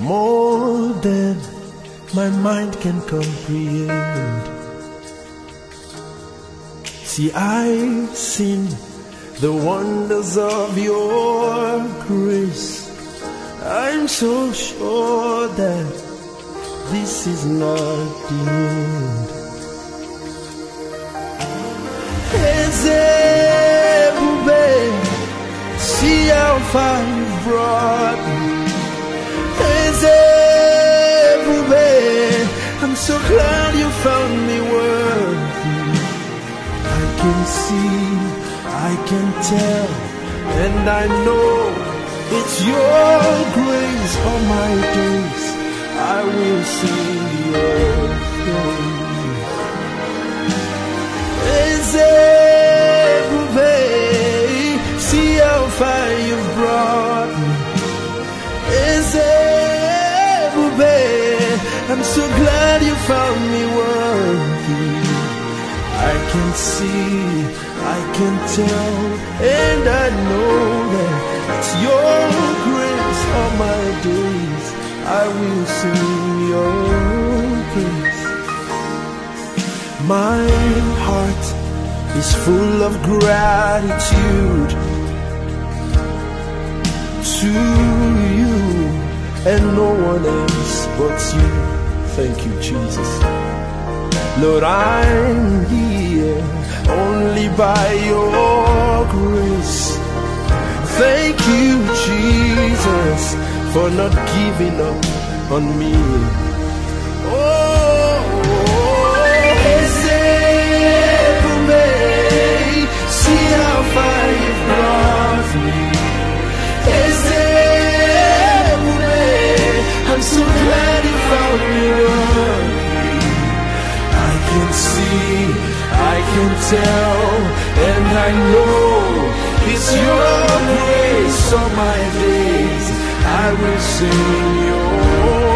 More than my mind can comprehend. See, I've seen the wonders of your grace. I'm so sure that this is not the end. Far you've brought me. Ezebube, I'm so glad you found me worthy. I can see, I can tell, and I know it's your grace all my days. I will sing your praise. Ezebube, far you've brought me. Ezebube, I'm so glad you found me worthy. I can see, I can tell, and I know that it's your grace all my days. I will sing your praise. My heart is full of gratitude to you and no one else but you. Thank you, Jesus. Lord, I'm here only by your grace. Thank you, Jesus, for not giving up on me. Oh, see how far you've brought me. So glad you found me. I can see, I can tell, and I know it's your grace all my days. I will sing your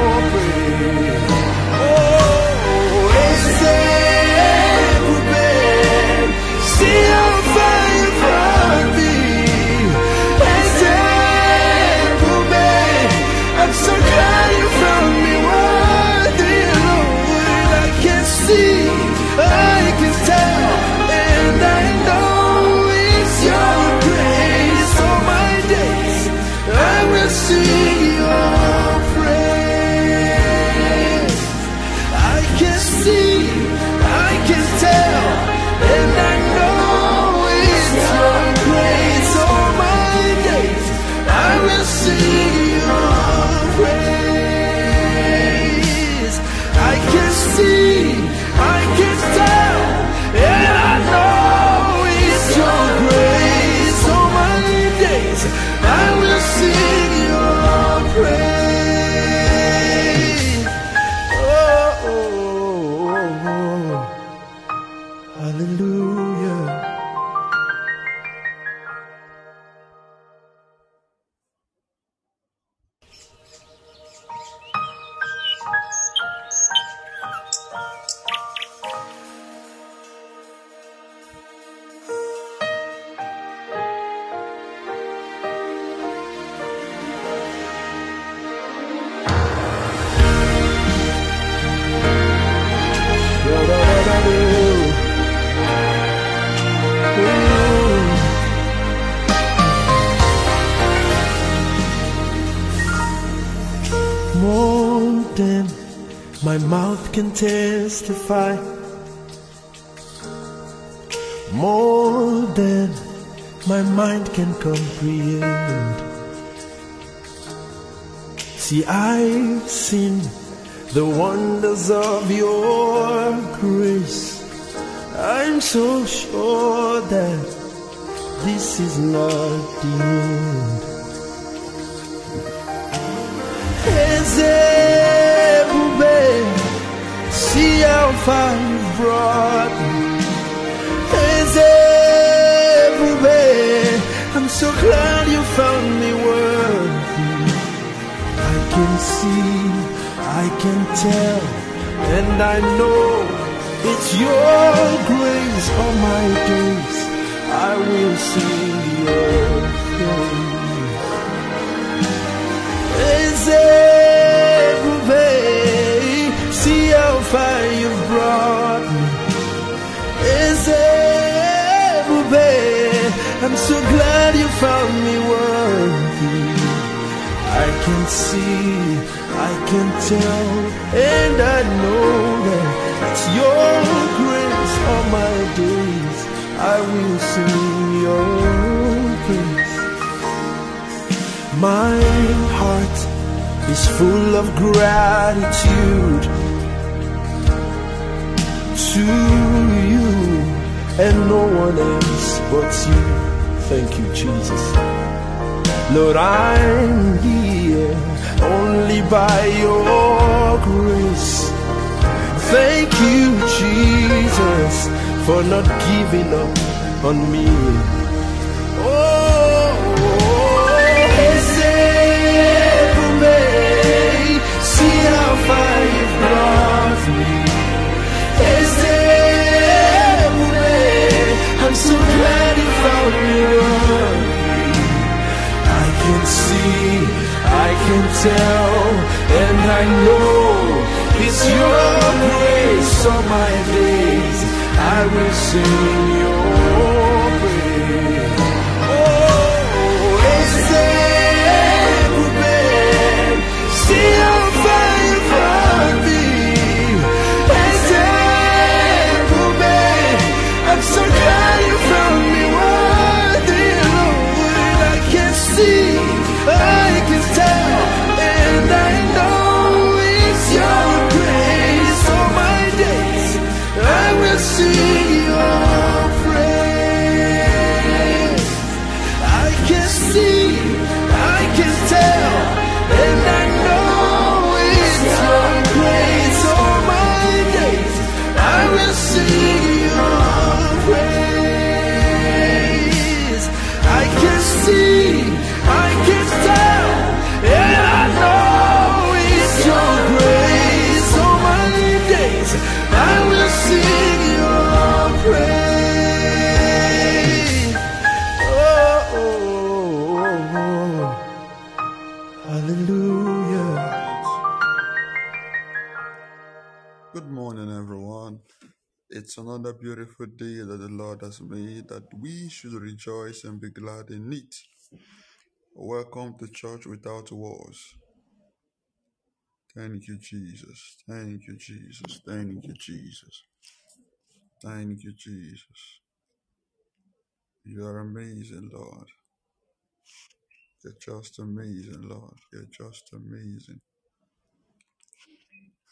testify. More than my mind can comprehend. See, I've seen the wonders of your grace. I'm so sure that this is not the end. See how far you've brought me. Ezebube, I'm so glad you found me worthy. I can see, I can tell, and I know it's your grace all my days. I will sing praise. Ezebube, see how far you've brought me. is Ezebube, I'm so glad you found me worthy. I can see, I can tell, and I know that it's your grace all my days. I will sing your praise. My heart is full of gratitude to you and no one else but you. Thank you, Jesus. Lord, I'm here only by your grace. Thank you, Jesus, for not giving up on me. Oh, see how far you've brought me. Can see, I can tell, and I know it's your grace all my days. I will sing your praise. Another beautiful day that the Lord has made that we should rejoice and be glad in it. Welcome to Church Without Walls. Thank you, Jesus. Thank you, Jesus. Thank you, Jesus. Thank you, Jesus. You are amazing, Lord. You're just amazing, Lord. You're just amazing.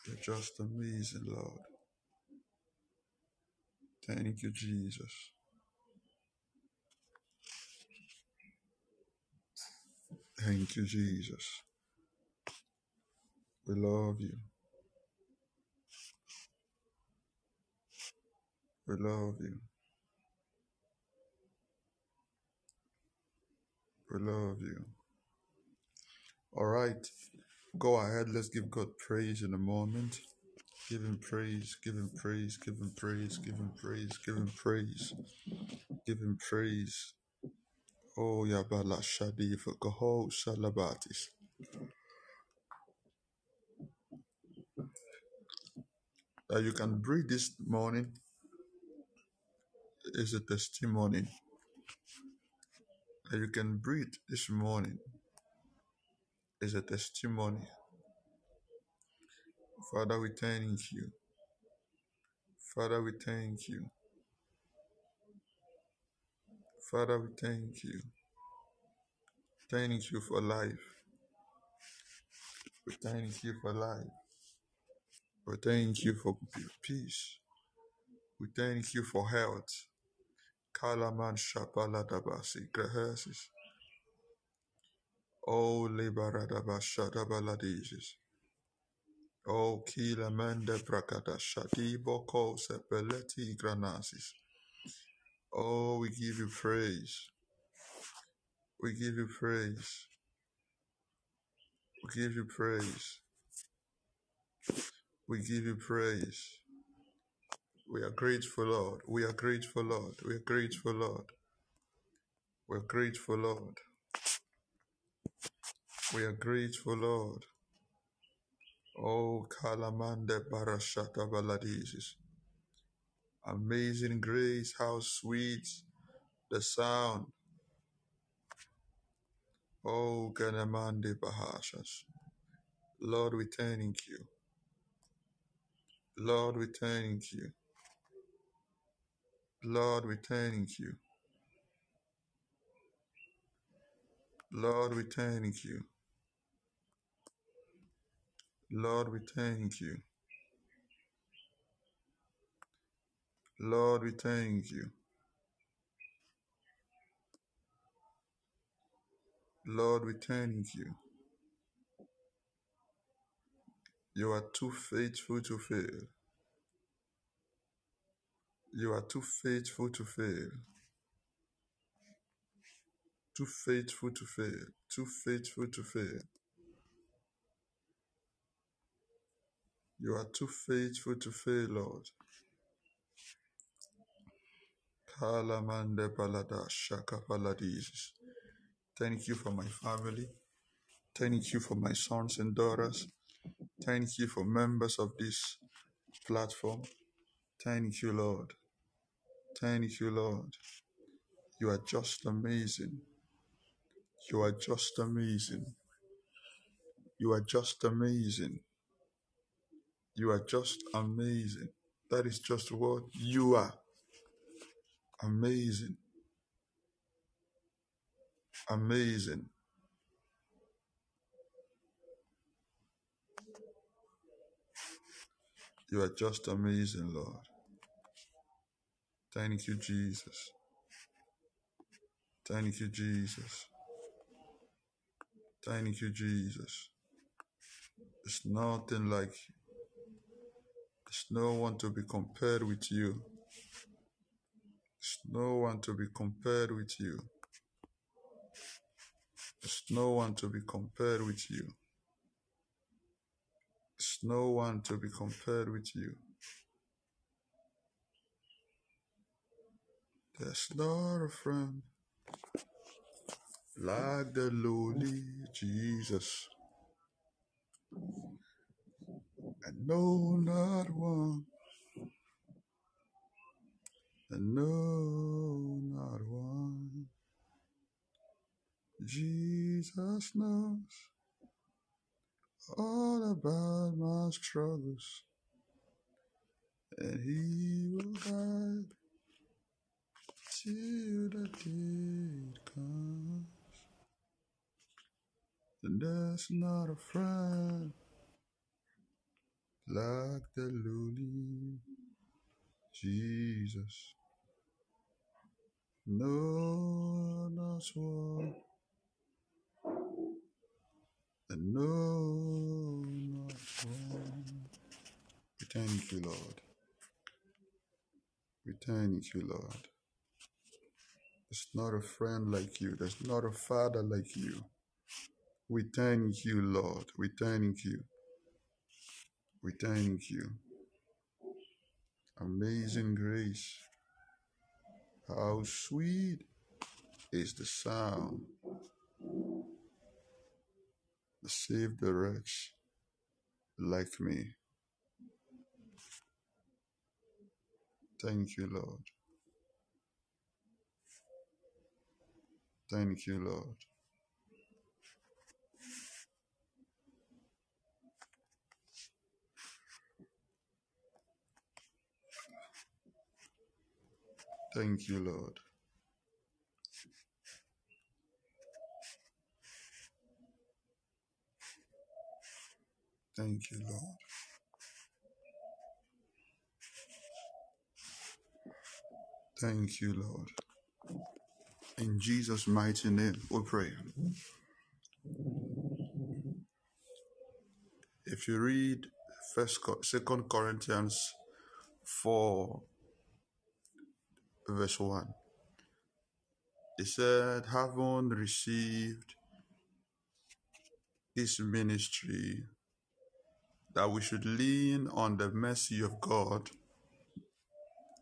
You're just amazing, Lord. Thank you, Jesus. Thank you, Jesus. We love you. We love you. We love you. All right. Go ahead. Let's give God praise in a moment. Give him praise. Give him praise. Give him praise. Give him praise. Give him praise. Give him praise. Oh, Yabala Shadi for Kaho Salabatis. That you can breathe this morning is a testimony. That you can breathe this morning is a testimony. Father, we thank you. Father, we thank you. Father, we thank you. Thank you for life. We thank you for life. We thank you for peace. We thank you for health. Kalaman Shapaladabasi Grahasis. Oh Libaradaba Shadabaladizis. Oh Kilamanda Prakata Shadibo Ko Sepeleti Granasis. Oh, we give you praise. We give you praise. We give you praise. We give you praise. We are grateful, Lord. We are grateful, Lord. We are grateful, Lord. We're grateful, Lord. We are grateful, Lord. Oh, Kalamande Barashata Baladisis. Amazing grace, how sweet the sound. Oh, Ganamande Bahashas. Lord, we thank you. Lord, we thank you. Lord, we thank you. Lord, we thank you. Lord, we thank you. Lord, we thank you. Lord, we thank you. You are too faithful to fail. You are too faithful to fail. Too faithful to fail. Too faithful to fail. You are too faithful to fail, Lord. Kalamande balada shaka. Thank you for my family. Thank you for my sons and daughters. Thank you for members of this platform. Thank you, Lord. Thank you, Lord. You are just amazing. You are just amazing. You are just amazing. You are just amazing. That is just what you are. Amazing. Amazing. You are just amazing, Lord. Thank you, Jesus. Thank you, Jesus. Thank you, Jesus. It's nothing like you. There's no one to be compared with you. There's no one to be compared with you. There's no one to be compared with you. There's no one to be compared with you. There's not a friend like the lowly Jesus. And no, not one. And no, not one. Jesus knows all about my struggles, and He will guide till the day comes. And there's not a friend like the lowly Jesus. No, not one. And no, not one. We thank you, Lord. We thank you, Lord. There's not a friend like you. There's not a father like you. We thank you, Lord. We thank you. We thank you. Amazing grace. How sweet is the sound that saved the wretch like me. Thank you, Lord. Thank you, Lord. Thank you, Lord. Thank you, Lord. Thank you, Lord. In Jesus' mighty name, we pray. If you read First, Second Corinthians four, verse one, it said, "Having received this ministry, that we should lean on the mercy of God,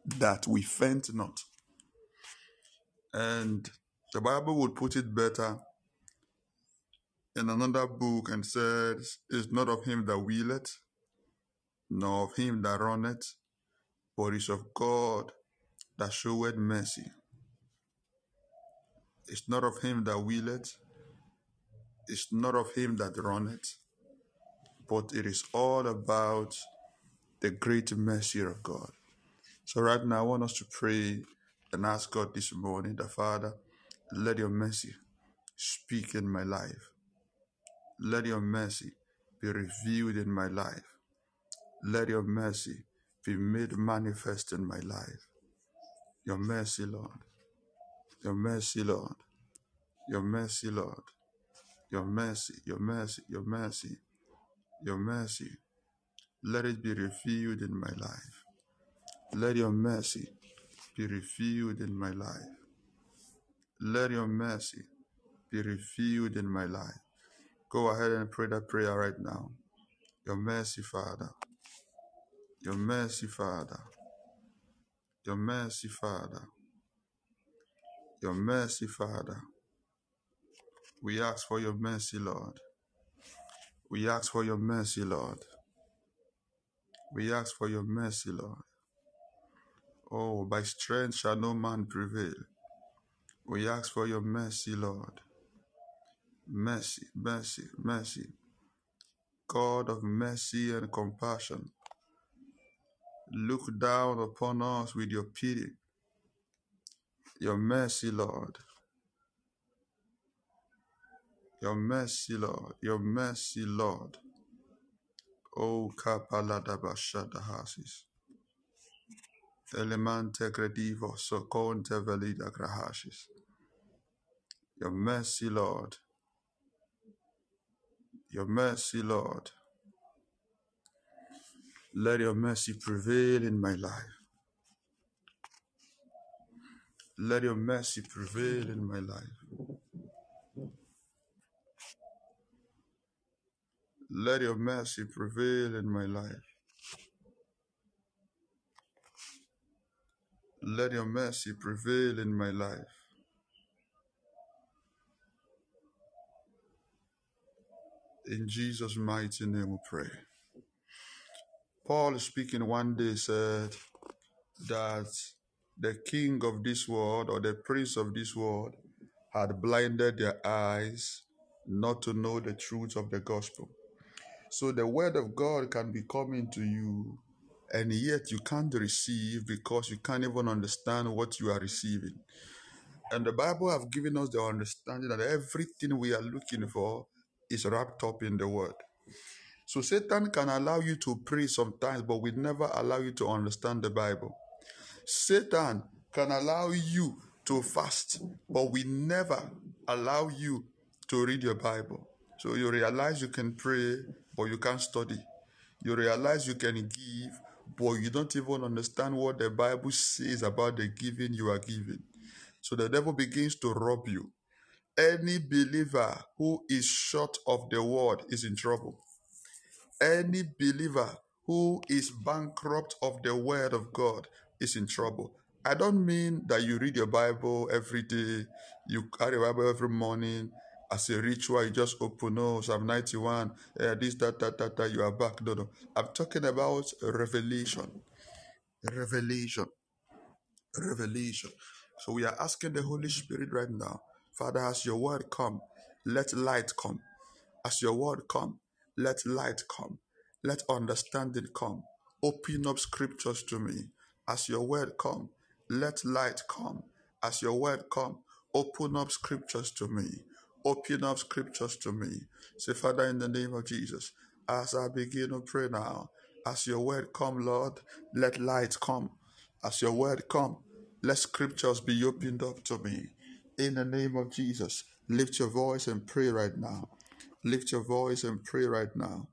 that we faint not." And The Bible would put it better in another book and says, It's not of him that willeth, nor of him that runneth, but it's of God that showeth mercy. It's not of him that willeth, it's not of him that runneth, but it is all about the great mercy of God. So, right now, I want us to pray and ask God this morning, the Father, let your mercy speak in my life. Let your mercy be revealed in my life. Let your mercy be made manifest in my life. Your mercy, Lord. Your mercy, Lord. Your mercy, Lord. Your mercy, your mercy, your mercy, your mercy. Let it be revealed in my life. Let your mercy be revealed in my life. Let your mercy be revealed in my life. Go ahead and pray that prayer right now. Your mercy, Father. Your mercy, Father. Your mercy, Father. Your mercy, Father. We ask for your mercy, Lord. We ask for your mercy, Lord. We ask for your mercy, Lord. Oh, by strength shall no man prevail. We ask for your mercy, Lord. Mercy, mercy, mercy. God of mercy and compassion, look down upon us with your pity. Your mercy, Lord. Your mercy, Lord. Your mercy, Lord. Oh, Kapaladabashadahasis. Elemante credivo soconte velida grahashis. Your mercy, Lord. Your mercy, Lord. Let your mercy prevail in my life. Let your mercy prevail in my life. Let your mercy prevail in my life. Let your mercy prevail in my life. In Jesus' mighty name we pray. Paul speaking one day said that the king of this world or the prince of this world had blinded their eyes not to know the truth of the gospel. So the word of God can be coming to you, and yet you can't receive because you can't even understand what you are receiving. And the Bible have given us the understanding that everything we are looking for is wrapped up in the word. So Satan can allow you to pray sometimes, but will never allow you to understand the Bible. Satan can allow you to fast, but we never allow you to read your Bible. So you realize you can pray, but you can't study. You realize you can give, but you don't even understand what the Bible says about the giving you are giving. So the devil begins to rob you. Any believer who is short of the word is in trouble. Any believer who is bankrupt of the word of God is in trouble. I don't mean that you read your Bible every day, you carry your Bible every morning as a ritual, you just open, oh, Psalm 91, uh, this, that, that, that, that, you are back. No, no. I'm talking about revelation. Revelation. Revelation. So we are asking the Holy Spirit right now, Father, as your word come, let light come. As your word come, let light come. Let understanding come. Open up scriptures to me. As your word come, let light come. As your word come, open up scriptures to me. Open up scriptures to me. Say, Father, in the name of Jesus, as I begin to pray now, as your word come, Lord, let light come. As your word come, let scriptures be opened up to me. In the name of Jesus, lift your voice and pray right now. Lift your voice and pray right now.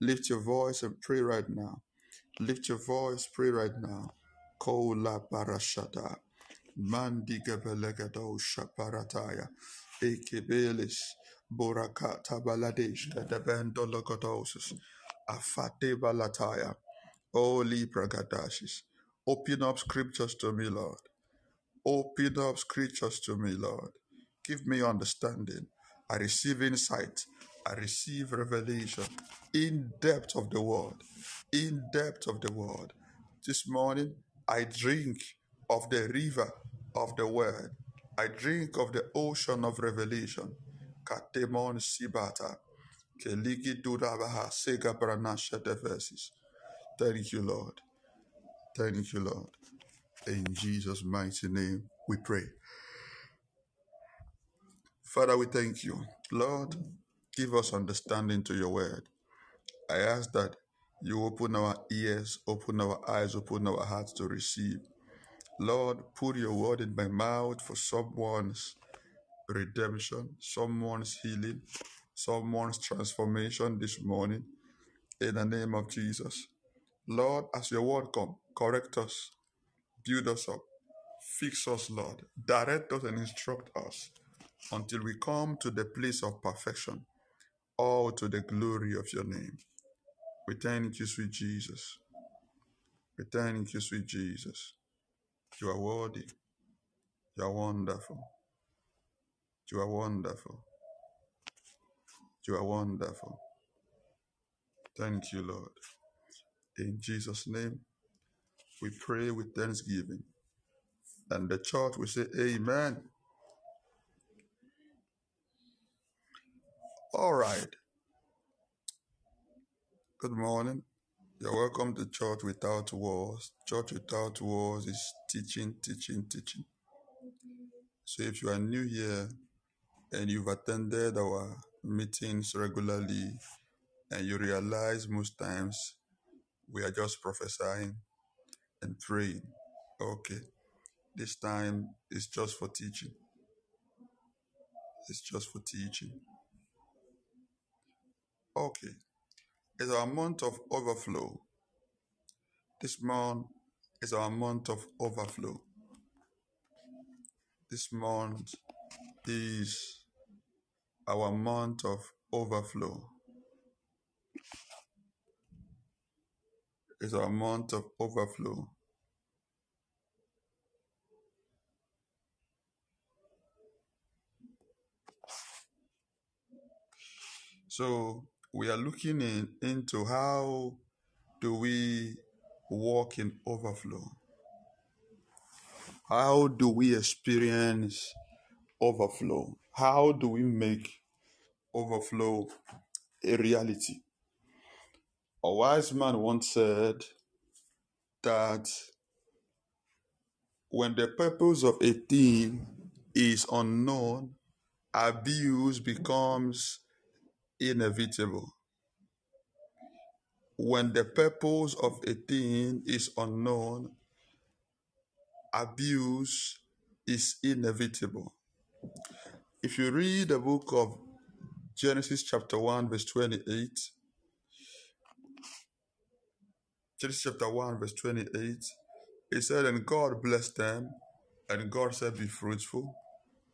Lift your voice and pray right now. Lift your voice, pray right now. Kola parashata. Mandiga belegado shaparataya. Ekebelis. Borakata baladesh. Kadabendo logodosis. Afate balataya. O Libra Gadashis. Open up scriptures to me, Lord. Open up scriptures to me, Lord. Give me understanding. I receive insight. I receive revelation in depth of the word. In depth of the word. This morning, I drink of the river of the word. I drink of the ocean of revelation. Katemon Sibata. Keligi Dudabaha Sega Branasha Deversis. Thank you, Lord. Thank you, Lord. In Jesus' mighty name, we pray. Father, we thank you. Lord, give us understanding to your word. I ask that you open our ears, open our eyes, open our hearts to receive. Lord, put your word in my mouth for someone's redemption, someone's healing, someone's transformation this morning. In the name of Jesus. Lord, as your word come, correct us, build us up, fix us, Lord, direct us and instruct us until we come to the place of perfection, all to the glory of your name. We thank you, sweet Jesus. We thank you, sweet Jesus. You are worthy. You are wonderful. You are wonderful. You are wonderful. Thank you, Lord. In Jesus' name, we pray with thanksgiving. And the church will say, Amen. All right. Good morning. You're welcome to Church Without Walls. Church Without Walls is teaching, teaching, teaching. So if you are new here and you've attended our meetings regularly and you realize most times we are just prophesying and praying, okay, this time is just for teaching. It's just for teaching. Okay. It's our month of overflow. This month is our month of overflow. This month is our month of overflow. It's our month of overflow. So we are looking in, into how do we walk in overflow? How do we experience overflow? How do we make overflow a reality? A wise man once said that when the purpose of a thing is unknown, abuse becomes inevitable. When the purpose of a thing is unknown, abuse is inevitable. If you read the book of Genesis, chapter 1, verse 28, Genesis chapter 1, verse 28, it said, And God blessed them, and God said, Be fruitful,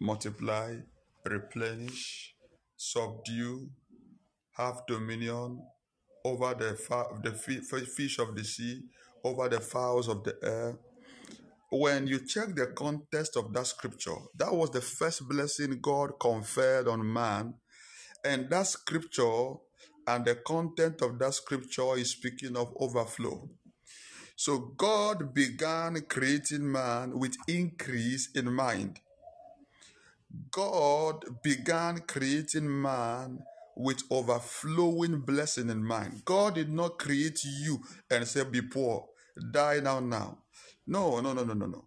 multiply, replenish, subdue, have dominion over the, the fish of the sea, over the fowls of the air. When you check the context of that scripture, that was the first blessing God conferred on man. And that scripture and the content of that scripture is speaking of overflow. So God began creating man with increase in mind. God began creating man with overflowing blessing in mind. God did not create you and say, Be poor, die now, now. No, no, no, no, no, no.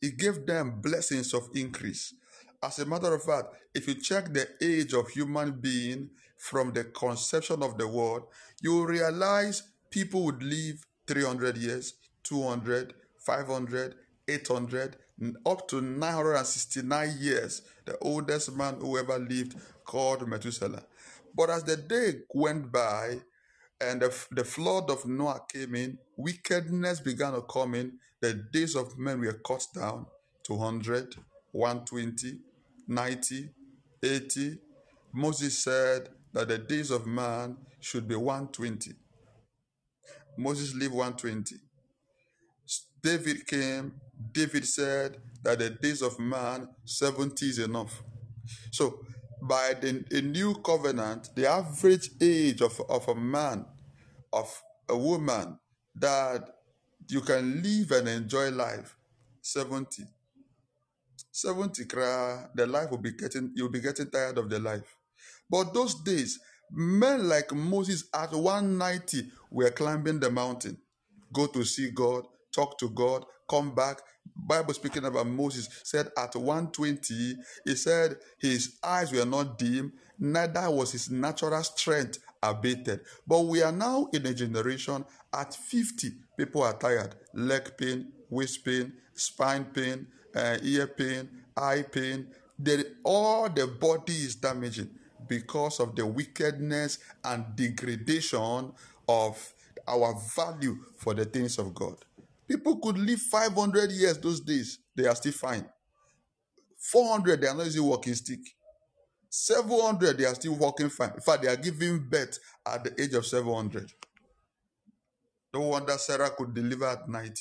He gave them blessings of increase. As a matter of fact, if you check the age of human being from the conception of the world, you realize people would live 300 years, 200, 500, 800, up to 969 years. The oldest man who ever lived called Methuselah. But as the day went by and the, the flood of Noah came in, wickedness began to come in. The days of men were cut down to 100, 120, 90, 80. Moses said that the days of man should be 120. Moses lived 120. David came, David said that the days of man, 70 is enough. So, by the, the new covenant, the average age of, of a man, of a woman, that you can live and enjoy life, 70. 70 cry, the life will be getting, you'll be getting tired of the life. But those days, men like Moses at 190 were climbing the mountain, go to see God, talk to God, come back. Bible speaking about Moses said at 120, he said his eyes were not dim, neither was his natural strength abated. But we are now in a generation at 50, people are tired, leg pain, waist pain, spine pain, uh, ear pain, eye pain. They, all the body is damaging because of the wickedness and degradation of our value for the things of God. People could live 500 years those days, they are still fine. 400, they are not using walking stick. 700, they are still walking fine. In fact, they are giving birth at the age of 700. No wonder Sarah could deliver at 90.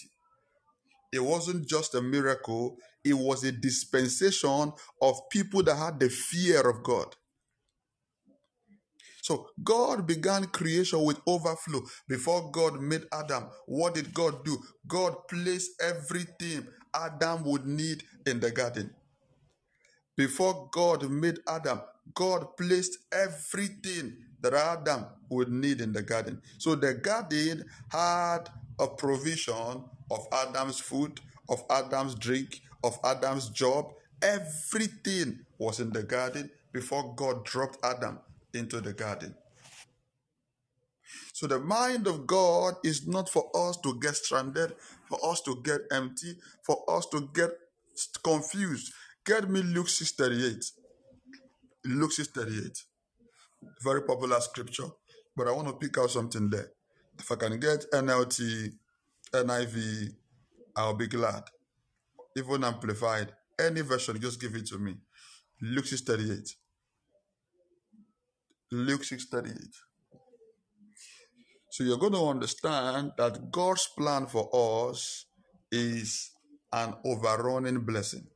It wasn't just a miracle, it was a dispensation of people that had the fear of God. So God began creation with overflow. Before God made Adam, what did God do? God placed everything Adam would need in the garden. Before God made Adam, God placed everything that Adam would need in the garden. So the garden had a provision of Adam's food, of Adam's drink, of Adam's job. Everything was in the garden before God dropped Adam into the garden. So the mind of God is not for us to get stranded, for us to get empty, for us to get confused. Get me Luke 638. Luke 638. Very popular scripture, but I want to pick out something there. If I can get NLT, NIV, I'll be glad. Even amplified, any version, just give it to me. Luke 638. Luke 6:38. So you're going to understand that God's plan for us is an overrunning blessing.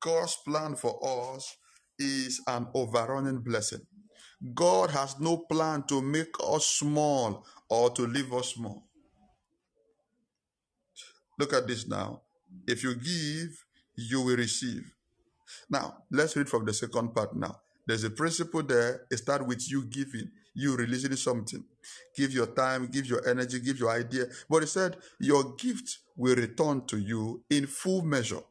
God's plan for us is an overrunning blessing. God has no plan to make us small or to leave us small. Look at this now. If you give, you will receive. Now, let's read from the second part now. There's a principle there. It starts with you giving, you releasing something. Give your time, give your energy, give your idea. But he said your gift will return to you in full measure.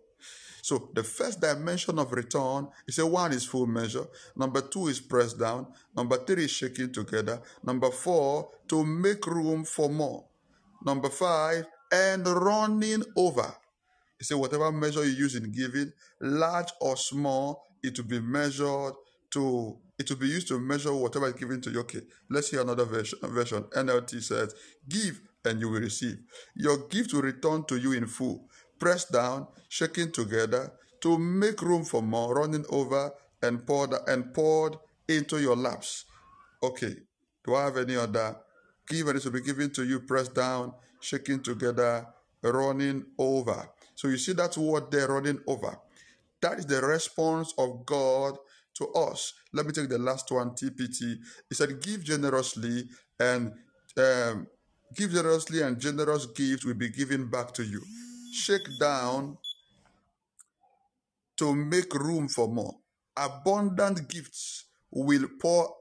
So the first dimension of return is a one is full measure. Number two is pressed down. Number three is shaking together. Number four, to make room for more. Number five, and running over. He said, whatever measure you use in giving, large or small, it will be measured to it will be used to measure whatever is given to you. Okay, let's hear another version. version. NLT says, Give and you will receive. Your gift will return to you in full, pressed down, shaken together, to make room for more, running over and poured and poured into your laps. Okay, do I have any other? Give and it will be given to you, pressed down, shaking together, running over. So you see that word there, running over. That is the response of God to us. Let me take the last one, TPT. He said, Give generously and um, give generously, and generous gifts will be given back to you. Shake down to make room for more. Abundant gifts will pour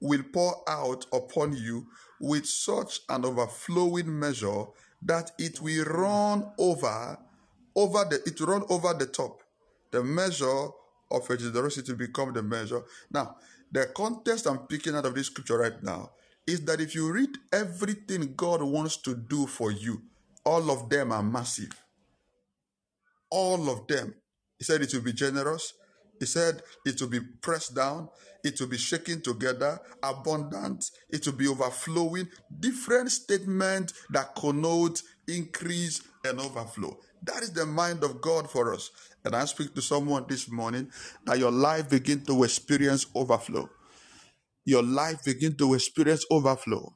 will pour out upon you with such an overflowing measure that it will run over over the it will run over the top. The measure of your generosity to become the measure. Now, the context I'm picking out of this scripture right now is that if you read everything God wants to do for you, all of them are massive. All of them. He said it will be generous. He said it will be pressed down. It will be shaken together, abundant. It will be overflowing. Different statements that connote increase and overflow. That is the mind of God for us. And I speak to someone this morning that your life begin to experience overflow. Your life begin to experience overflow.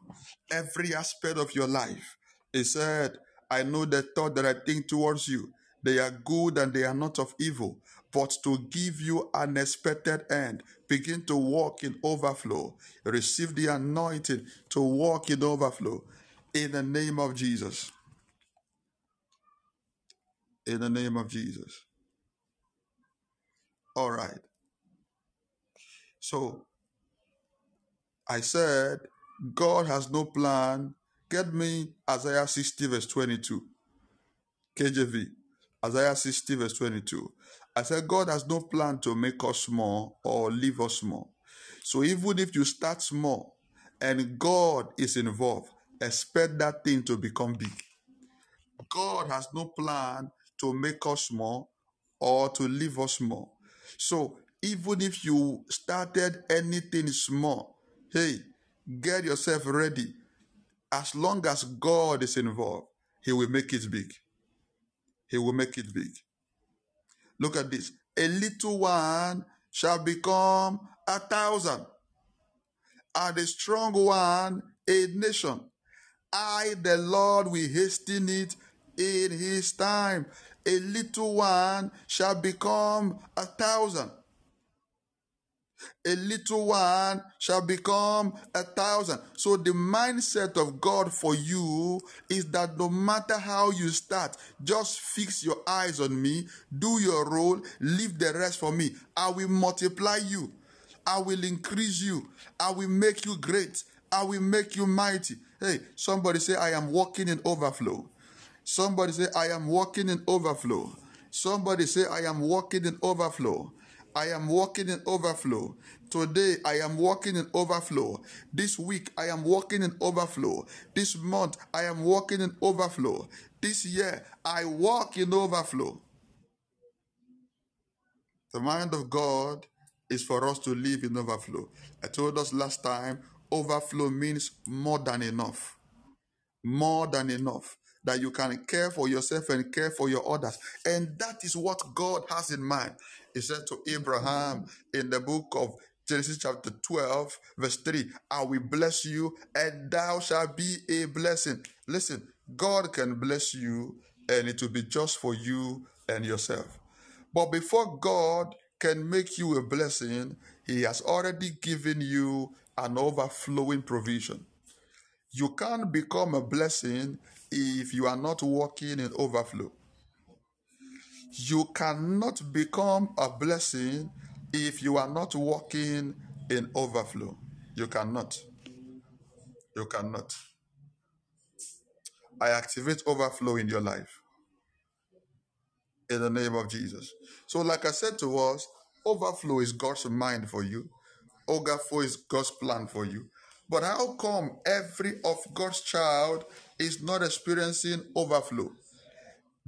Every aspect of your life. He said, I know the thought that I think towards you. They are good and they are not of evil, but to give you an expected end. Begin to walk in overflow. Receive the anointing to walk in overflow. In the name of Jesus. In the name of Jesus. All right. So I said, God has no plan. Get me Isaiah 60, verse 22. KJV. Isaiah 60, verse 22. I said, God has no plan to make us small or leave us small. So even if you start small and God is involved, expect that thing to become big. God has no plan to make us small or to leave us small. So even if you started anything small, hey, get yourself ready. As long as God is involved, He will make it big. He will make it big. Look at this. A little one shall become a thousand, and a strong one a nation. I, the Lord, will hasten it in his time. A little one shall become a thousand. A little one shall become a thousand. So, the mindset of God for you is that no matter how you start, just fix your eyes on me, do your role, leave the rest for me. I will multiply you, I will increase you, I will make you great, I will make you mighty. Hey, somebody say, I am walking in overflow. Somebody say, I am walking in overflow. Somebody say, I am walking in overflow. I am walking in overflow. Today, I am walking in overflow. This week, I am walking in overflow. This month, I am walking in overflow. This year, I walk in overflow. The mind of God is for us to live in overflow. I told us last time, overflow means more than enough. More than enough that you can care for yourself and care for your others. And that is what God has in mind. He said to Abraham in the book of Genesis chapter 12, verse 3 I will bless you, and thou shalt be a blessing. Listen, God can bless you, and it will be just for you and yourself. But before God can make you a blessing, He has already given you an overflowing provision. You can't become a blessing if you are not walking in overflow. You cannot become a blessing if you are not walking in overflow. You cannot. You cannot. I activate overflow in your life. In the name of Jesus. So, like I said to us, overflow is God's mind for you. Overflow is God's plan for you. But how come every of God's child is not experiencing overflow?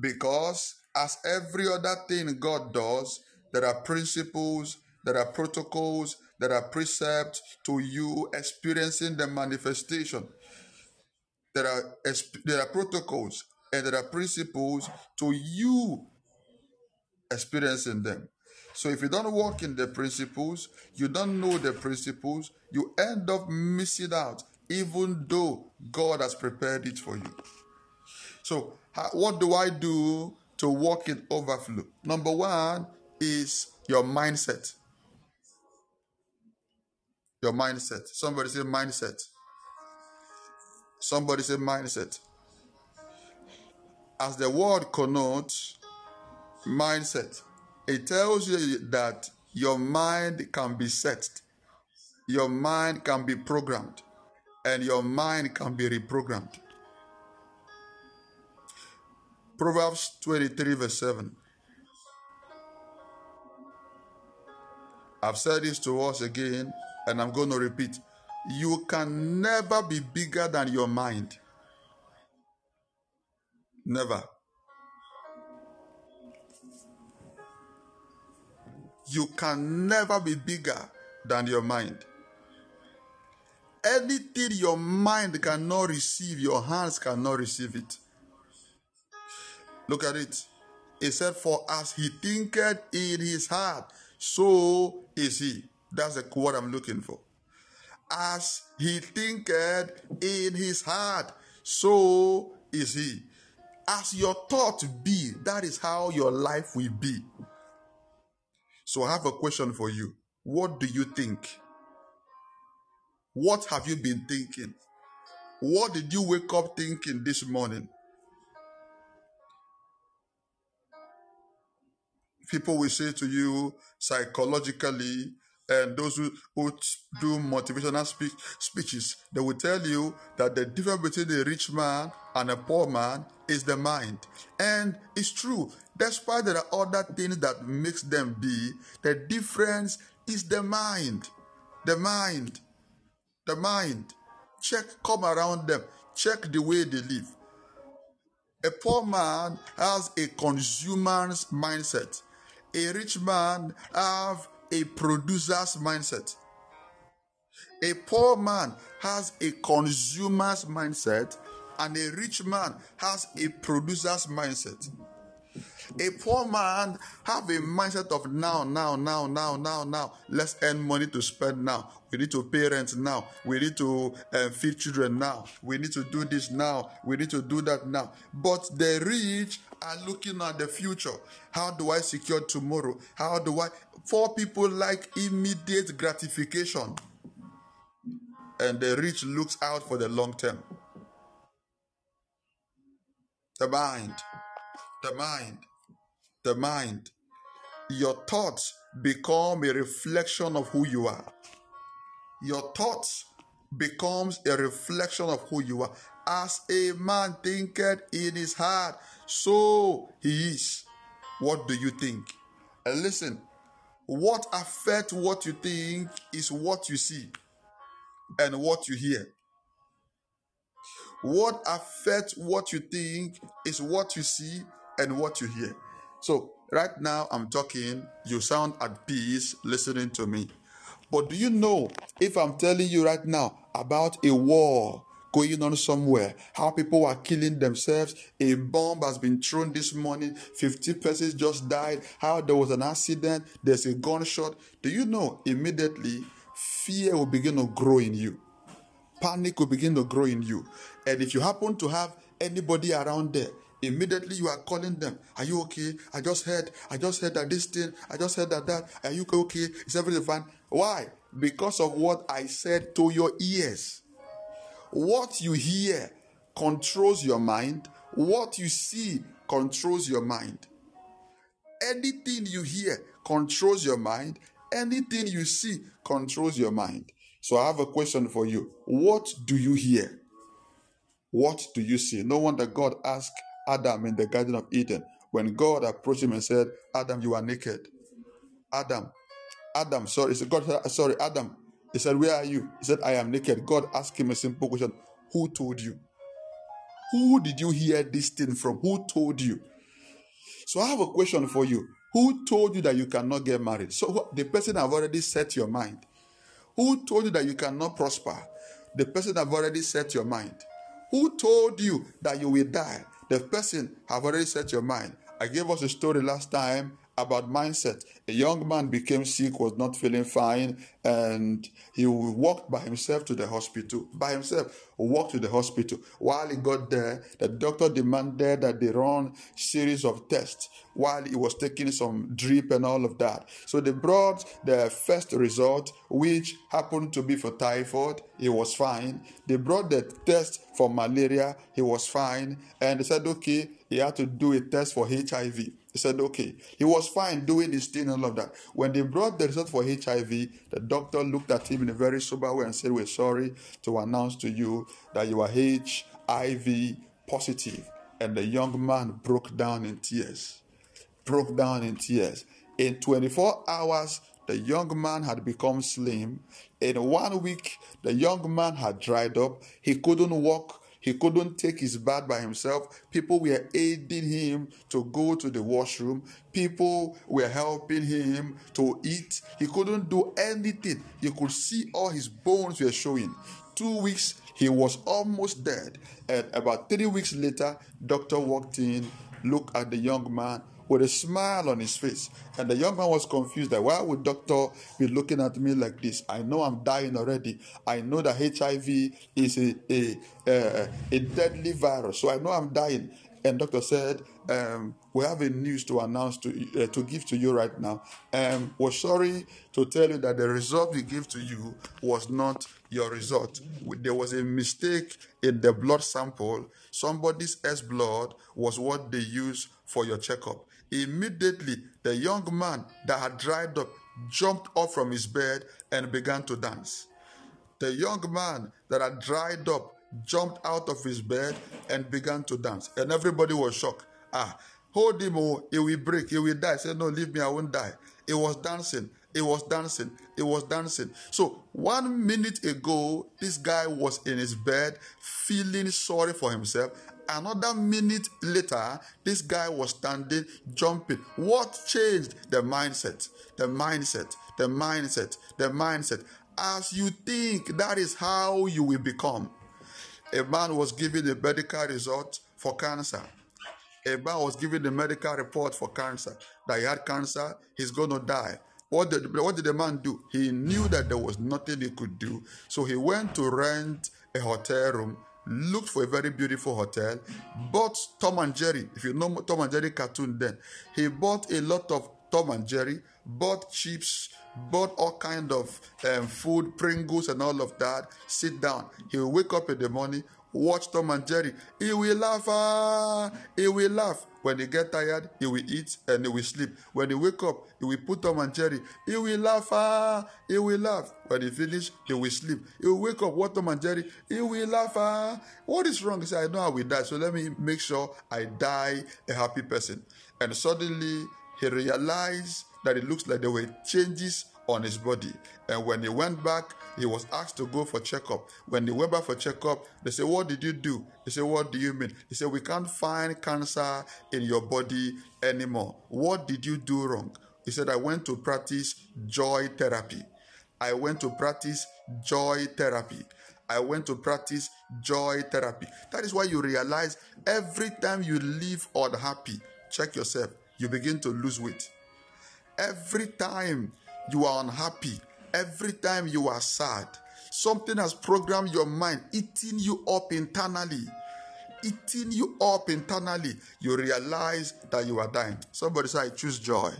Because as every other thing God does, there are principles, there are protocols, there are precepts to you experiencing the manifestation. There are, there are protocols and there are principles to you experiencing them. So if you don't walk in the principles, you don't know the principles, you end up missing out, even though God has prepared it for you. So, what do I do to walk in overflow? Number one is your mindset. Your mindset. Somebody say mindset. Somebody say mindset. As the word connotes mindset, it tells you that your mind can be set, your mind can be programmed, and your mind can be reprogrammed. Proverbs 23, verse 7. I've said this to us again, and I'm going to repeat. You can never be bigger than your mind. Never. You can never be bigger than your mind. Anything your mind cannot receive, your hands cannot receive it. Look at it. It said, For as he thinketh in his heart, so is he. That's the quote I'm looking for. As he thinketh in his heart, so is he. As your thought be, that is how your life will be. So I have a question for you. What do you think? What have you been thinking? What did you wake up thinking this morning? People will say to you psychologically, and those who, who do motivational speech, speeches, they will tell you that the difference between a rich man and a poor man is the mind. And it's true. Despite there are other things that makes them be, the difference is the mind. The mind. The mind. Check, come around them. Check the way they live. A poor man has a consumer's mindset. A rich man have a producer's mindset. A poor man has a consumer's mindset, and a rich man has a producer's mindset. A poor man have a mindset of now, now, now, now, now, now. Let's earn money to spend now. We need to pay rent now. We need to uh, feed children now. We need to do this now. We need to do that now. But the rich are looking at the future. How do I secure tomorrow? How do I? For people like immediate gratification, and the rich looks out for the long term. The mind, the mind the mind. Your thoughts become a reflection of who you are. Your thoughts becomes a reflection of who you are. As a man thinketh in his heart, so he is. What do you think? And listen, what affects what you think is what you see and what you hear. What affects what you think is what you see and what you hear. So, right now I'm talking, you sound at peace listening to me. But do you know if I'm telling you right now about a war going on somewhere, how people are killing themselves, a bomb has been thrown this morning, 50 persons just died, how there was an accident, there's a gunshot, do you know immediately fear will begin to grow in you? Panic will begin to grow in you. And if you happen to have anybody around there Immediately you are calling them. Are you okay? I just heard. I just heard that this thing. I just heard that that. Are you okay? Is everything fine? Why? Because of what I said to your ears. What you hear controls your mind. What you see controls your mind. Anything you hear controls your mind. Anything you see controls your mind. So I have a question for you. What do you hear? What do you see? No wonder God asked Adam in the Garden of Eden when God approached him and said, Adam, you are naked. Adam, Adam, sorry, God, sorry, Adam. He said, Where are you? He said, I am naked. God asked him a simple question Who told you? Who did you hear this thing from? Who told you? So I have a question for you. Who told you that you cannot get married? So the person have already set your mind. Who told you that you cannot prosper? The person have already set your mind. Who told you that you will die? The person have already set your mind. I gave us a story last time about mindset. A young man became sick, was not feeling fine, and he walked by himself to the hospital. By himself, walked to the hospital. While he got there, the doctor demanded that they run series of tests while he was taking some drip and all of that. So they brought the first result, which happened to be for typhoid. He was fine. They brought the test for malaria. He was fine. And they said, okay, he had to do a test for HIV. He said, okay. He was fine doing his thing and all of that. When they brought the result for HIV, the doctor looked at him in a very sober way and said, We're sorry to announce to you that you are HIV positive. And the young man broke down in tears. Broke down in tears. In 24 hours, the young man had become slim. In one week, the young man had dried up. He couldn't walk he couldn't take his bath by himself. People were aiding him to go to the washroom. People were helping him to eat. He couldn't do anything. You could see all his bones were showing. Two weeks, he was almost dead. And about three weeks later, doctor walked in, looked at the young man, with a smile on his face. And the young man was confused that why would doctor be looking at me like this? I know I'm dying already. I know that HIV is a, a, a, deadly virus. So I know I'm dying. and doctor said, um, "We have a news to announce to uh, to give to you right now. Um, we're sorry to tell you that the result we give to you was not your result. There was a mistake in the blood sample. Somebody's S blood was what they used for your checkup. Immediately, the young man that had dried up jumped up from his bed and began to dance. The young man that had dried up jumped out of his bed and began to dance. And everybody was shocked. Ah, hold him, oh, he will break, he will die. Said, No, leave me, I won't die. He was dancing, he was dancing, he was dancing. So, one minute ago, this guy was in his bed feeling sorry for himself. Another minute later, this guy was standing, jumping. What changed? The mindset, the mindset, the mindset, the mindset. As you think, that is how you will become. A man was given a medical result for cancer. A man was given a medical report for cancer that he had cancer, he's going to die. What did, what did the man do? He knew that there was nothing he could do. So he went to rent a hotel room, looked for a very beautiful hotel, bought Tom and Jerry. If you know Tom and Jerry cartoon then, he bought a lot of Tom and Jerry, bought chips, bought all kind of um, food, Pringles and all of that. Sit down. He will wake up in the morning, watch Tom and Jerry. He will laugh. Ah, he will laugh. When he get tired, he will eat and he will sleep. When he wake up, he will put Tom and Jerry. He will laugh. Ah, he will laugh. When he finish, he will sleep. He will wake up, watch Tom and Jerry. He will laugh. Ah, what is wrong? He say, I know I will die, so let me make sure I die a happy person. And suddenly he realized that it looks like there were changes on his body. And when he went back, he was asked to go for checkup. When he went back for checkup, they said, What did you do? He said, What do you mean? He said, We can't find cancer in your body anymore. What did you do wrong? He said, I went to practice joy therapy. I went to practice joy therapy. I went to practice joy therapy. That is why you realize every time you live unhappy, check yourself, you begin to lose weight. Every time you are unhappy, every time you are sad, something has programmed your mind, eating you up internally. Eating you up internally, you realize that you are dying. Somebody say, I choose joy.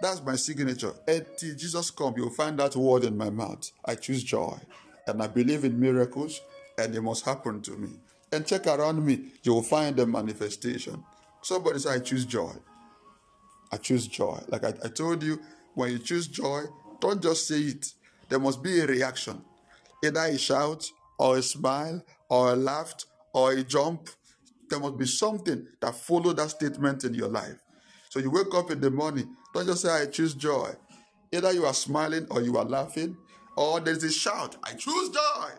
That's my signature. Until Jesus come, you'll find that word in my mouth. I choose joy. And I believe in miracles, and it must happen to me. And check around me, you will find the manifestation. Somebody say, I choose joy. I choose joy. Like I, I told you, when you choose joy, don't just say it. There must be a reaction. Either a shout, or a smile, or a laugh, or a jump. There must be something that follow that statement in your life. So you wake up in the morning, don't just say, I choose joy. Either you are smiling or you are laughing, or there's a shout, I choose joy.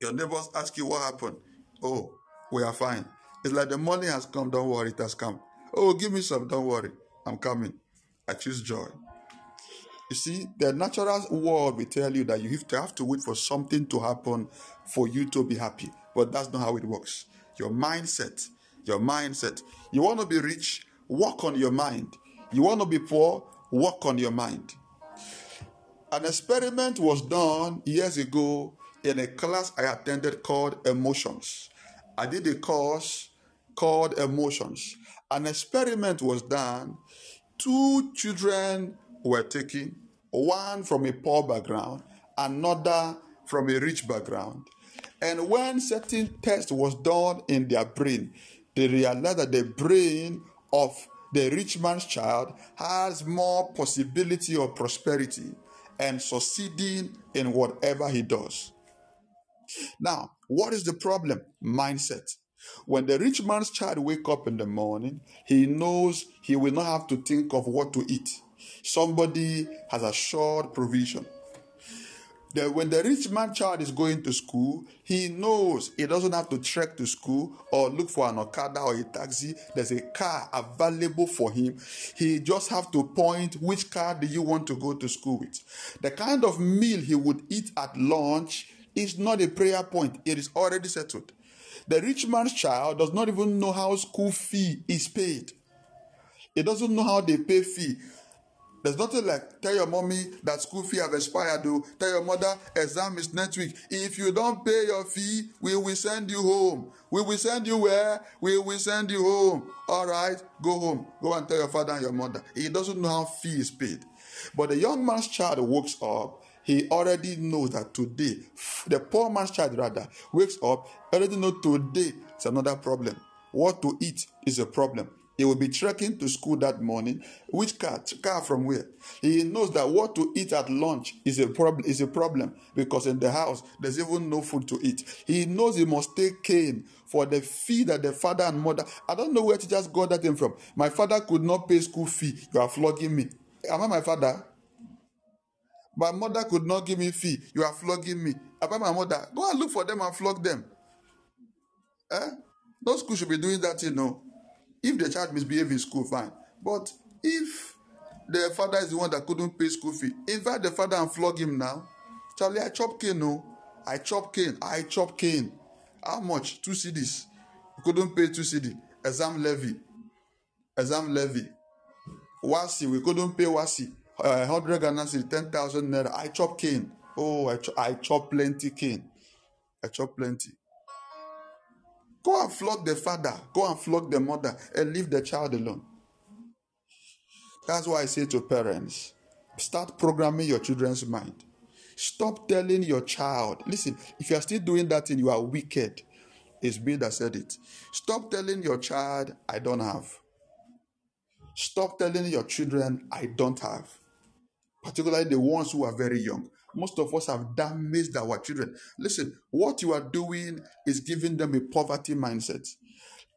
Your neighbors ask you what happened. Oh, we are fine. It's like the money has come, don't worry, it has come. Oh, give me some, don't worry, I'm coming. I choose joy. You see, the natural world will tell you that you have to have to wait for something to happen for you to be happy. But that's not how it works. Your mindset, your mindset. You want to be rich, work on your mind. You want to be poor, work on your mind. An experiment was done years ago in a class I attended called Emotions. I did a course called Emotions. An experiment was done. Two children were taken, one from a poor background, another from a rich background. And when certain test was done in their brain, they realized that the brain of the rich man's child has more possibility of prosperity and succeeding in whatever he does. Now, what is the problem? Mindset. When the rich man's child wake up in the morning, he knows he will not have to think of what to eat. Somebody has assured provision. That when the rich man child is going to school, he knows he doesn't have to trek to school or look for an Okada or a taxi. There's a car available for him. He just have to point which car do you want to go to school with. The kind of meal he would eat at lunch is not a prayer point. It is already settled. The rich man's child does not even know how school fee is paid. He doesn't know how they pay fee. There's nothing like tell your mommy that school fee have expired. Do tell your mother exam is next week. If you don't pay your fee, we will send you home. We will send you where? We will send you home. All right, go home. Go and tell your father and your mother. He doesn't know how fee is paid. But the young man's child wakes up. He already knows that today, the poor man's child rather wakes up. Already know today is another problem. What to eat is a problem. He will be trekking to school that morning. Which car? Car from where? He knows that what to eat at lunch is a problem. Is a problem because in the house there's even no food to eat. He knows he must take cane for the fee that the father and mother. I don't know where to just got that thing from. My father could not pay school fee. You are flogging me. Am I my father? My mother could not give me fee. You are flogging me. About my mother, go and look for them and flog them. Eh? No school should be doing that, you know. If the child misbehaves in school, fine. But if the father is the one that couldn't pay school fee, invite the father and flog him now. Charlie, I chop cane, no. I chop cane. I chop cane. How much? Two CDs. You couldn't pay two CD. Exam levy. Exam levy. Wasi, we couldn't pay Wasi. Uh, 100 Ghana cedi, 10,000 naira. I chop cane. Oh, I, cho- I chop plenty cane. I chop plenty. Go and flog the father, go and flog the mother, and leave the child alone. That's why I say to parents start programming your children's mind. Stop telling your child, listen, if you are still doing that thing, you are wicked. It's me that said it. Stop telling your child, I don't have. Stop telling your children, I don't have. Particularly the ones who are very young. Most of us have damaged our children. Listen, what you are doing is giving them a poverty mindset.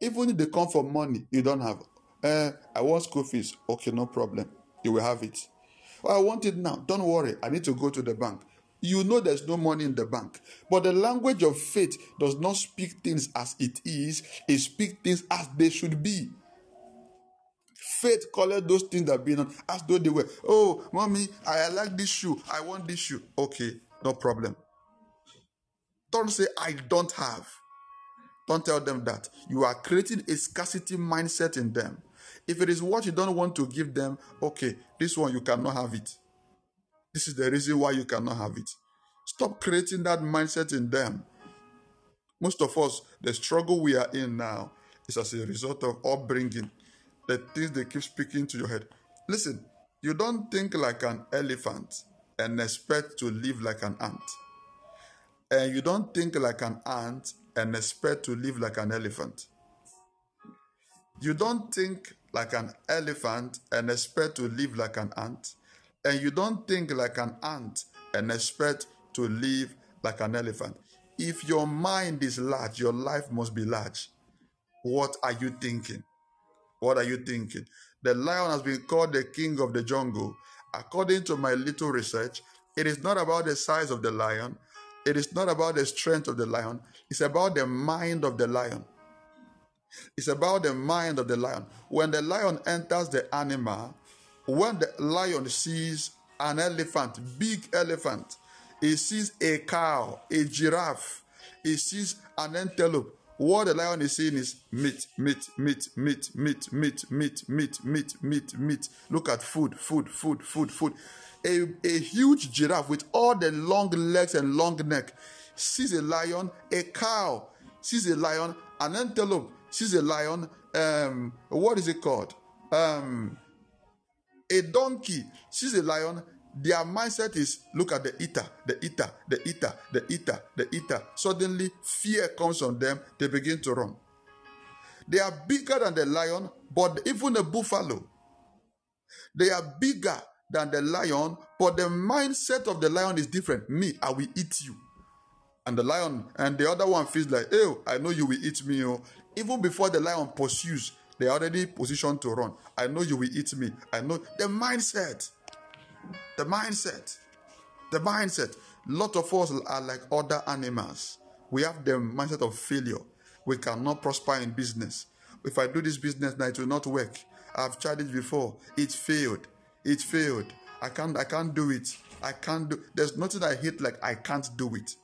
Even if they come for money, you don't have. Uh, I want school fees. Okay, no problem. You will have it. Oh, I want it now. Don't worry. I need to go to the bank. You know there's no money in the bank. But the language of faith does not speak things as it is, it speaks things as they should be. Faith called those things that be done as though they were. Oh, mommy, I like this shoe. I want this shoe. Okay, no problem. Don't say I don't have. Don't tell them that. You are creating a scarcity mindset in them. If it is what you don't want to give them, okay, this one you cannot have it. This is the reason why you cannot have it. Stop creating that mindset in them. Most of us, the struggle we are in now is as a result of upbringing, the things they keep speaking to your head. Listen, you don't think like an elephant and expect to live like an ant. And you don't think like an ant and expect to live like an elephant. You don't think like an elephant and expect to live like an ant. And you don't think like an ant and expect to live like an elephant. If your mind is large, your life must be large. What are you thinking? What are you thinking? The lion has been called the king of the jungle. According to my little research, it is not about the size of the lion, it is not about the strength of the lion, it's about the mind of the lion. It's about the mind of the lion. When the lion enters the animal, when the lion sees an elephant, big elephant, he sees a cow, a giraffe, he sees an antelope. What the lion is saying is meat, meat, meat, meat, meat, meat, meat, meat, meat, meat, meat. Look at food, food, food, food, food. A, a huge giraffe with all the long legs and long neck sees a lion, a cow sees a lion, an antelope sees a lion. Um, what is it called? Um, a donkey sees a lion. Their mindset is look at the eater, the eater, the eater, the eater, the eater. Suddenly, fear comes on them. They begin to run. They are bigger than the lion, but even a buffalo. They are bigger than the lion, but the mindset of the lion is different. Me, I will eat you. And the lion, and the other one feels like, oh, I know you will eat me. Oh. Even before the lion pursues, they are already positioned to run. I know you will eat me. I know the mindset. The mindset. The mindset. Lot of us are like other animals. We have the mindset of failure. We cannot prosper in business. If I do this business now, it will not work. I've tried it before. It failed. It failed. I can't. I can't do it. I can't do. There's nothing I hate like I can't do it.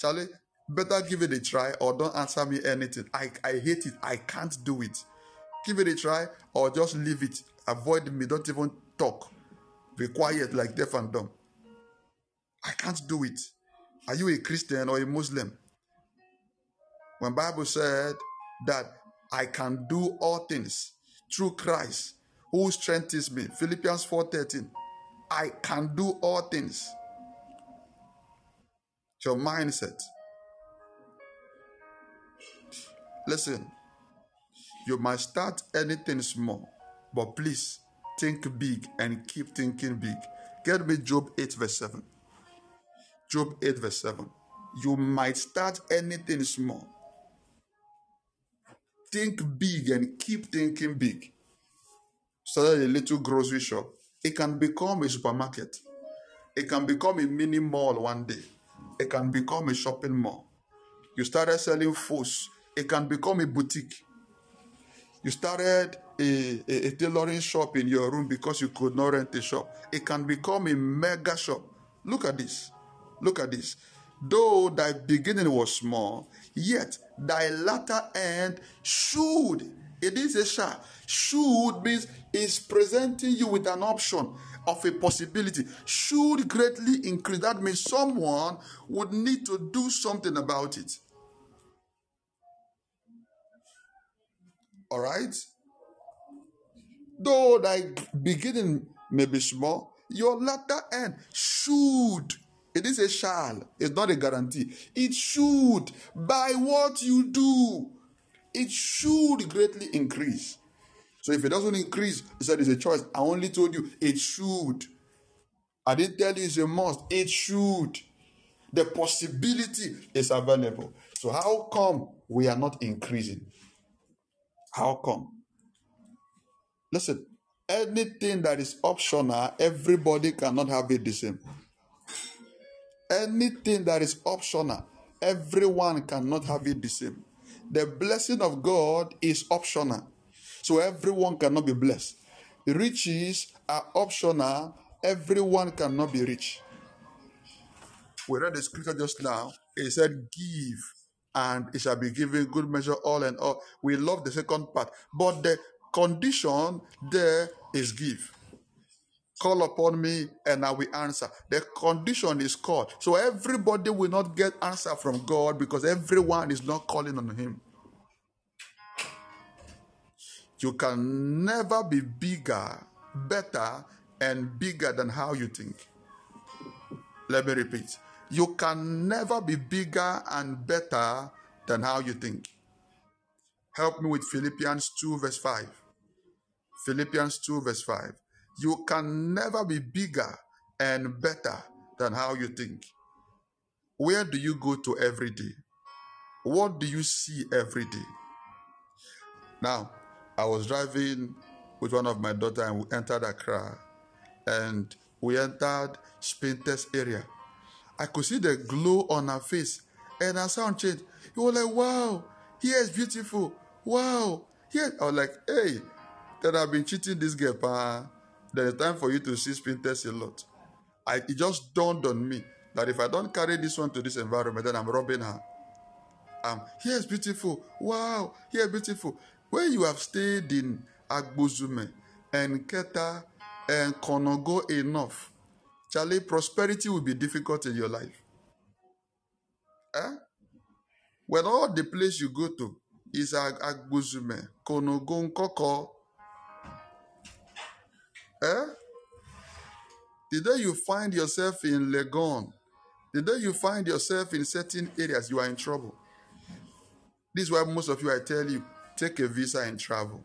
Charlie, better give it a try or don't answer me anything. I, I hate it. I can't do it. Give it a try or just leave it. Avoid me. Don't even talk. Be quiet like deaf and dumb. I can't do it. Are you a Christian or a Muslim? When Bible said that I can do all things through Christ who strengthens me. Philippians 4:13. I can do all things. Your mindset. Listen, you might start anything small, but please think big and keep thinking big. Get me Job 8, verse 7. Job 8, verse 7. You might start anything small. Think big and keep thinking big. Start a little grocery shop. It can become a supermarket. It can become a mini mall one day. It can become a shopping mall. You started selling foods. It can become a boutique. You started a, a, a tailoring shop in your room because you could not rent a shop. It can become a mega shop. Look at this. Look at this. Though thy beginning was small, yet thy latter end should. It is a shall. Should means is presenting you with an option of a possibility. Should greatly increase. That means someone would need to do something about it. All right? Though thy beginning may be small, your latter end should. It is a shall. It's not a guarantee. It should. By what you do, it should greatly increase. So if it doesn't increase, he said it's a choice. I only told you it should. I didn't tell you it's a must. It should. The possibility is available. So how come we are not increasing? How come? Listen, anything that is optional, everybody cannot have it the same. Anything that is optional, everyone cannot have it the same. The blessing of God is optional, so everyone cannot be blessed. Riches are optional, everyone cannot be rich. We read the scripture just now. It said, Give and it shall be given good measure, all and all. We love the second part, but the condition there is give. Call upon me and I will answer. The condition is called. So everybody will not get answer from God because everyone is not calling on him. You can never be bigger, better, and bigger than how you think. Let me repeat. You can never be bigger and better than how you think. Help me with Philippians 2, verse 5. Philippians 2, verse 5. You can never be bigger and better than how you think. Where do you go to every day? What do you see every day? Now, I was driving with one of my daughter and we entered Accra and we entered Spintex area. I could see the glow on her face and her sound changed. He was like, wow, here is beautiful. Wow. Here. I was like, hey, that I've been cheating this girl, pa. There is time for you to see Spintex a lot. I, it just dawned on me that if I don't carry this one to this environment, then I'm robbing her. Um, here's beautiful. Wow, here beautiful. Where you have stayed in Agbozume and Keta and Konogo enough, Charlie, prosperity will be difficult in your life. Eh? When all the place you go to is Ag- Agbozume, Konongo, Nkawkaw, eh? The day you find yourself in Legon, the day you find yourself in certain areas, you are in trouble. This is why most of you, I tell you, take a visa and travel.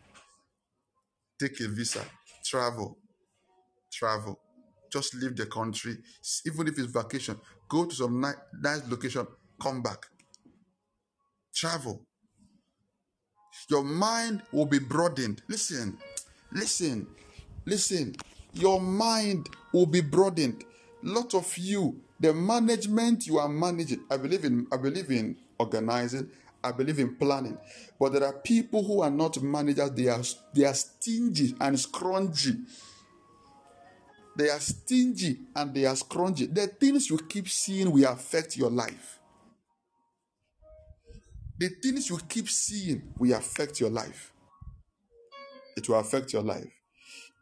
Take a visa, travel, travel. Just leave the country, even if it's vacation. Go to some ni- nice location, come back. Travel. Your mind will be broadened. Listen, listen, listen. Your mind will be broadened. Lot of you, the management you are managing. I believe in. I believe in organizing. I believe in planning. But there are people who are not managers. They are they are stingy and scrungy. They are stingy and they are scrungy. The things you keep seeing will affect your life. The things you keep seeing will affect your life. It will affect your life.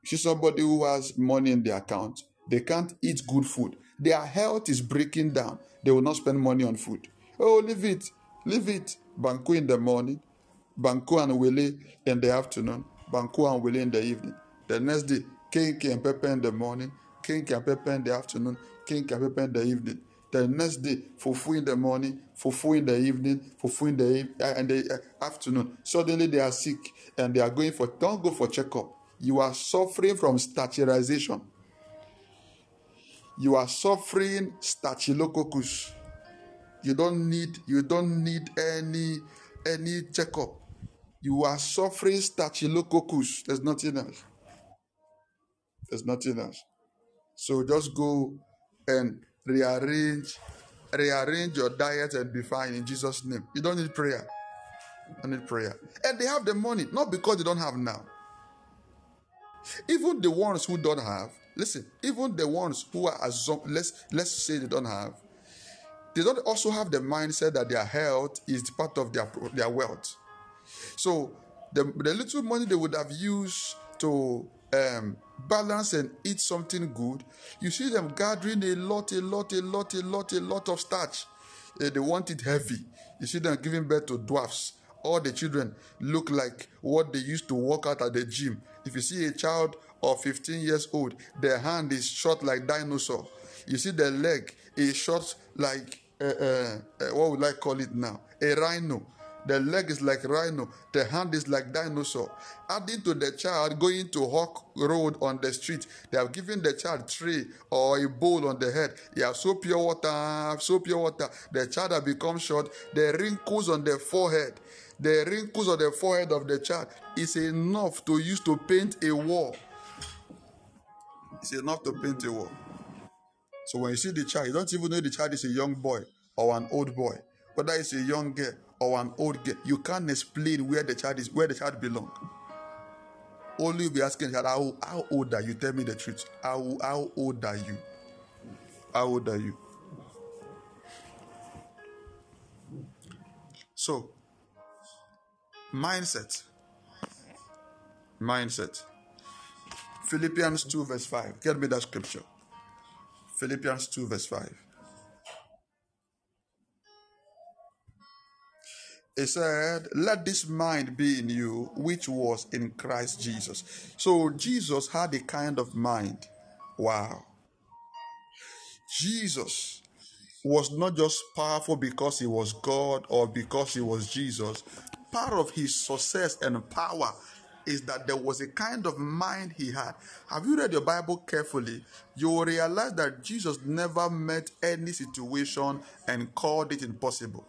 You see somebody who has money in their account, they can't eat good food. Their health is breaking down. They will not spend money on food. Oh, leave it. Leave it. Banku in the morning, Banku and Willie in the afternoon, Banku and Willie in the evening. The next day, Kenkey and Pepper in the morning, Kenkey and Pepper in the afternoon, Kenkey and Pepper in the evening. The next day, fufu in the morning, fufu in the evening, fufu in the, uh, in the uh, afternoon. Suddenly they are sick and they are going for, don't go for checkup. You are suffering from stachylization. You are suffering staphylococcus. You don't need, you don't need any, any checkup. You are suffering staphylococcus. There's nothing else. There's nothing else. So just go and rearrange rearrange your diet and be fine in Jesus' name. You don't need prayer. You need prayer. And they have the money, not because they don't have now. Even the ones who don't have, listen, even the ones who are assum- let's let's say they don't have, they don't also have the mindset that their health is part of their their wealth. So the, the little money they would have used to um, balance and eat something good, you see them gathering a lot, a lot, a lot, a lot, a lot of starch. Uh, they want it heavy. You see them giving birth to dwarfs. All the children look like what they used to work out at the gym. If you see a child of 15 years old, their hand is short like dinosaur. You see their leg is short like uh, uh, what would I call it now? A rhino. The leg is like rhino. The hand is like dinosaur. Adding to the child going to Hawk Road on the street, they have given the child tray or a bowl on the head. You have so pure water, so pure water. The child has become short. The wrinkles on the forehead, the wrinkles on the forehead of the child is enough to use to paint a wall. It's enough to paint a wall. So when you see the child, you don't even know the child is a young boy or an old boy, whether it's a young girl or an old girl. You can't explain where the child is, where the child belongs. Only you'll be asking child, how, how old are you? Tell me the truth. How, how old are you? How old are you? So, mindset. Mindset. Philippians 2, verse 5. Get me that scripture. Philippians 2, verse 5. It said, Let this mind be in you, which was in Christ Jesus. So Jesus had a kind of mind. Wow. Jesus was not just powerful because he was God or because he was Jesus. Part of his success and power is that there was a kind of mind he had. Have you read your Bible carefully? You will realize that Jesus never met any situation and called it impossible.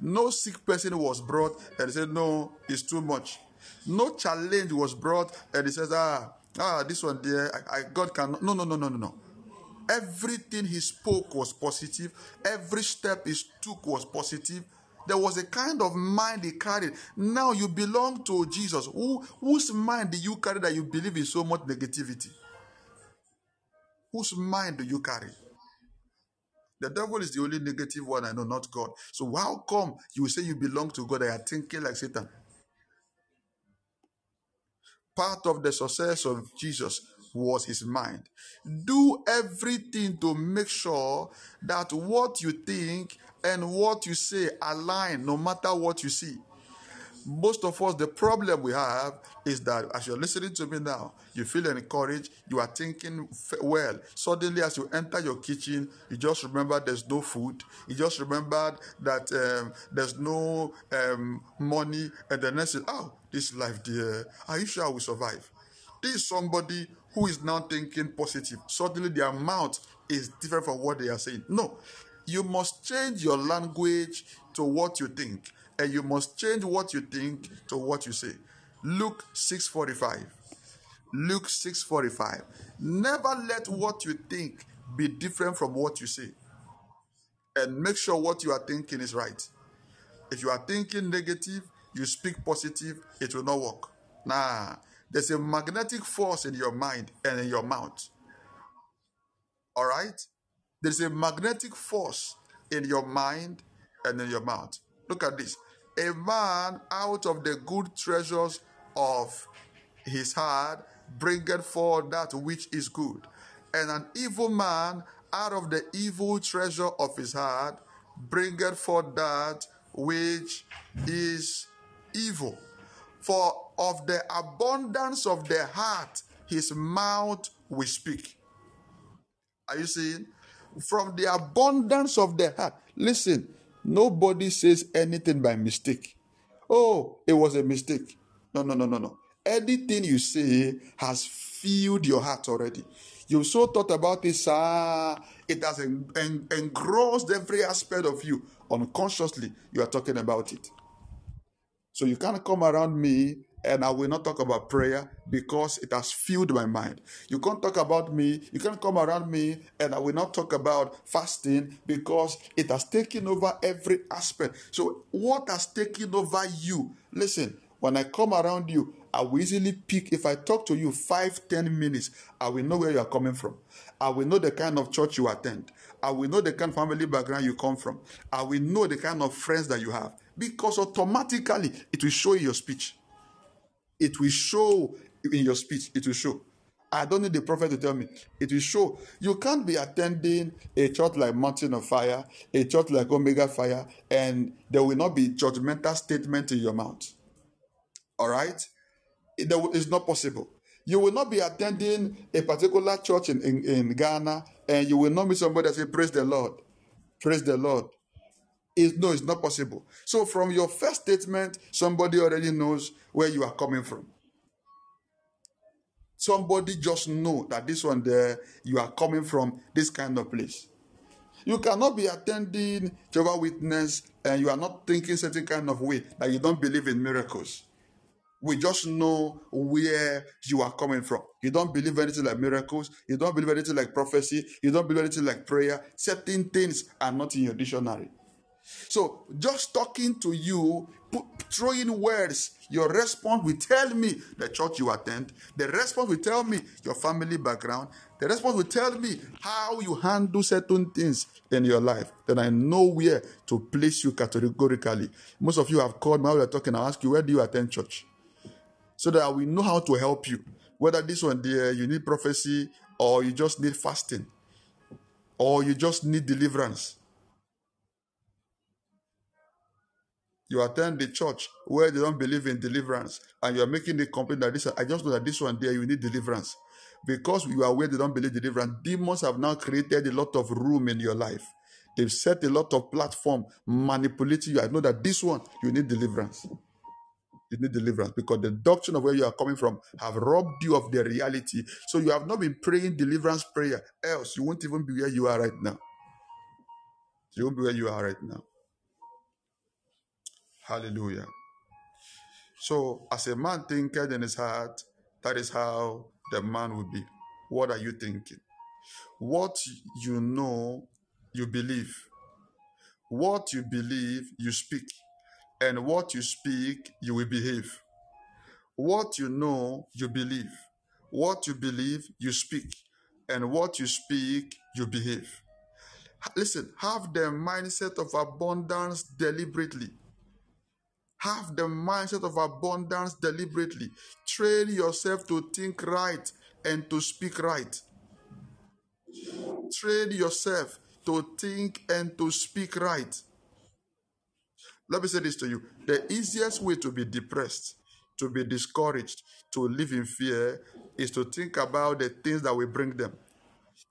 No sick person was brought and said, No, it's too much. No challenge was brought and he says, Ah, ah, this one there, I, I God cannot. No, no, no, no, no, no. Everything he spoke was positive. Every step he took was positive. There was a kind of mind he carried. Now you belong to Jesus. Who, whose mind do you carry that you believe in so much negativity? Whose mind do you carry? The devil is the only negative one I know, not God. So how come you say you belong to God and are thinking like Satan? Part of the success of Jesus was his mind. Do everything to make sure that what you think and what you say align no matter what you see. Most of us, the problem we have is that as you're listening to me now, you feel encouraged, you are thinking well. Suddenly, as you enter your kitchen, you just remember there's no food. You just remembered that um, there's no um, money, and the next, oh, this life, dear, are you sure will survive? This is somebody who is now thinking positive. Suddenly, their mouth is different from what they are saying. No, you must change your language to what you think, and you must change what you think to what you say. Luke 6:45. Luke 6:45. Never let what you think be different from what you say. And make sure what you are thinking is right. If you are thinking negative, you speak positive, it will not work. Nah, there's a magnetic force in your mind and in your mouth. All right? There's a magnetic force in your mind and in your mouth. Look at this. A man out of the good treasures of his heart bringeth forth that which is good. And an evil man out of the evil treasure of his heart bringeth forth that which is evil. For of the abundance of the heart his mouth will speak. Are you seeing? From the abundance of the heart. Listen, nobody says anything by mistake. Oh, it was a mistake. No, no, no, no, no. Anything you say has filled your heart already. You so thought about this, ah, it has en- en- engrossed every aspect of you. Unconsciously, you are talking about it. So you can't come around me and I will not talk about prayer because it has filled my mind. You can't talk about me, you can't come around me and I will not talk about fasting because it has taken over every aspect. So, what has taken over you? Listen, when I come around you, I will easily pick. If I talk to you five, ten minutes, I will know where you are coming from. I will know the kind of church you attend. I will know the kind of family background you come from. I will know the kind of friends that you have because automatically it will show in your speech. It will show in your speech. It will show. I don't need the prophet to tell me. It will show. You can't be attending a church like Mountain of Fire, a church like Omega Fire, and there will not be judgmental statement in your mouth. All right? It, it's not possible. You will not be attending a particular church in, in, in Ghana and you will not meet somebody that say, Praise the Lord. Praise the Lord. It's, no, it's not possible. So, from your first statement, somebody already knows where you are coming from. Somebody just know that this one there, you are coming from this kind of place. You cannot be attending Jehovah Witness and you are not thinking certain kind of way that you don't believe in miracles. We just know where you are coming from. You don't believe anything like miracles. You don't believe anything like prophecy. You don't believe anything like prayer. Certain things are not in your dictionary. So just talking to you, put, throwing words, your response will tell me the church you attend. The response will tell me your family background. The response will tell me how you handle certain things in your life. Then I know where to place you categorically. Most of you have called me while we are talking. I ask you, where do you attend church? So that will know how to help you. Whether this one there uh, you need prophecy or you just need fasting or you just need deliverance. You attend the church where they don't believe in deliverance and you are making the complaint that this i just know that this one there you need deliverance. Because you are where they don't believe deliverance demons have now created a lot of room in your life. They've set a lot of platform manipulating you. I know that this one you need deliverance. You need deliverance because the doctrine of where you are coming from have robbed you of the reality. So you have not been praying deliverance prayer else you won't even be where you are right now. You won't be where you are right now hallelujah So, as a man thinketh in his heart, that is how the man will be. What are you thinking? What you know, you believe. What you believe, you speak. And what you speak, you will behave. What you know, you believe. What you believe, you speak. And what you speak, you behave. Listen, have the mindset of abundance deliberately. Have the mindset of abundance deliberately. Train yourself to think right and to speak right. Train yourself to think and to speak right. Let me say this to you the easiest way to be depressed, to be discouraged, to live in fear is to think about the things that will bring them.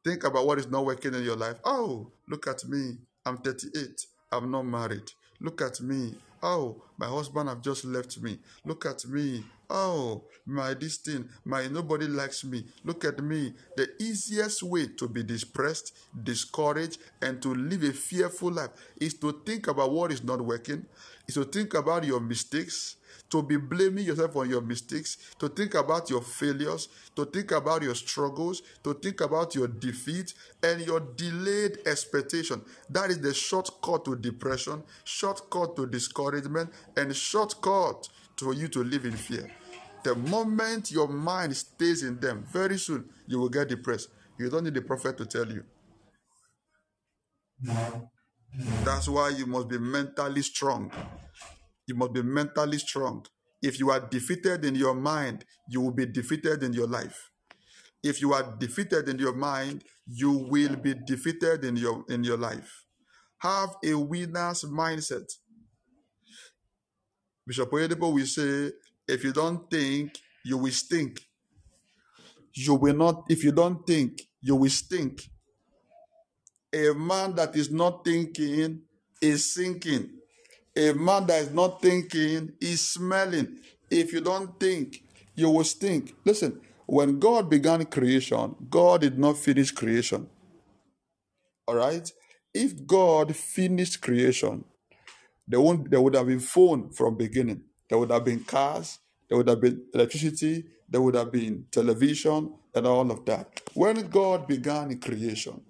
Think about what is not working in your life. Oh, look at me. I'm 38. I'm not married. Look at me. Oh, my husband have just left me. Look at me. Oh, my this thing, my nobody likes me. Look at me. The easiest way to be depressed, discouraged, and to live a fearful life is to think about what is not working, is to think about your mistakes, to be blaming yourself on your mistakes, to think about your failures, to think about your struggles, to think about your defeat and your delayed expectation. That is the shortcut to depression, shortcut to discouragement, and shortcut for you to live in fear. The moment your mind stays in them, very soon you will get depressed. You don't need the prophet to tell you. That's why you must be mentally strong. You must be mentally strong. If you are defeated in your mind, you will be defeated in your life. If you are defeated in your mind, you will be defeated in your in your life. Have a winner's mindset. Bishop Oyedepo will say, if you don't think, you will stink. You will not, if you don't think, you will stink. A man that is not thinking is sinking. A man that is not thinking is smelling. If you don't think, you will stink. Listen, when God began creation, God did not finish creation. All right? If God finished creation, there, won't, there would have been phone from beginning. There would have been cars. There would have been electricity. There would have been television and all of that. When God began creation,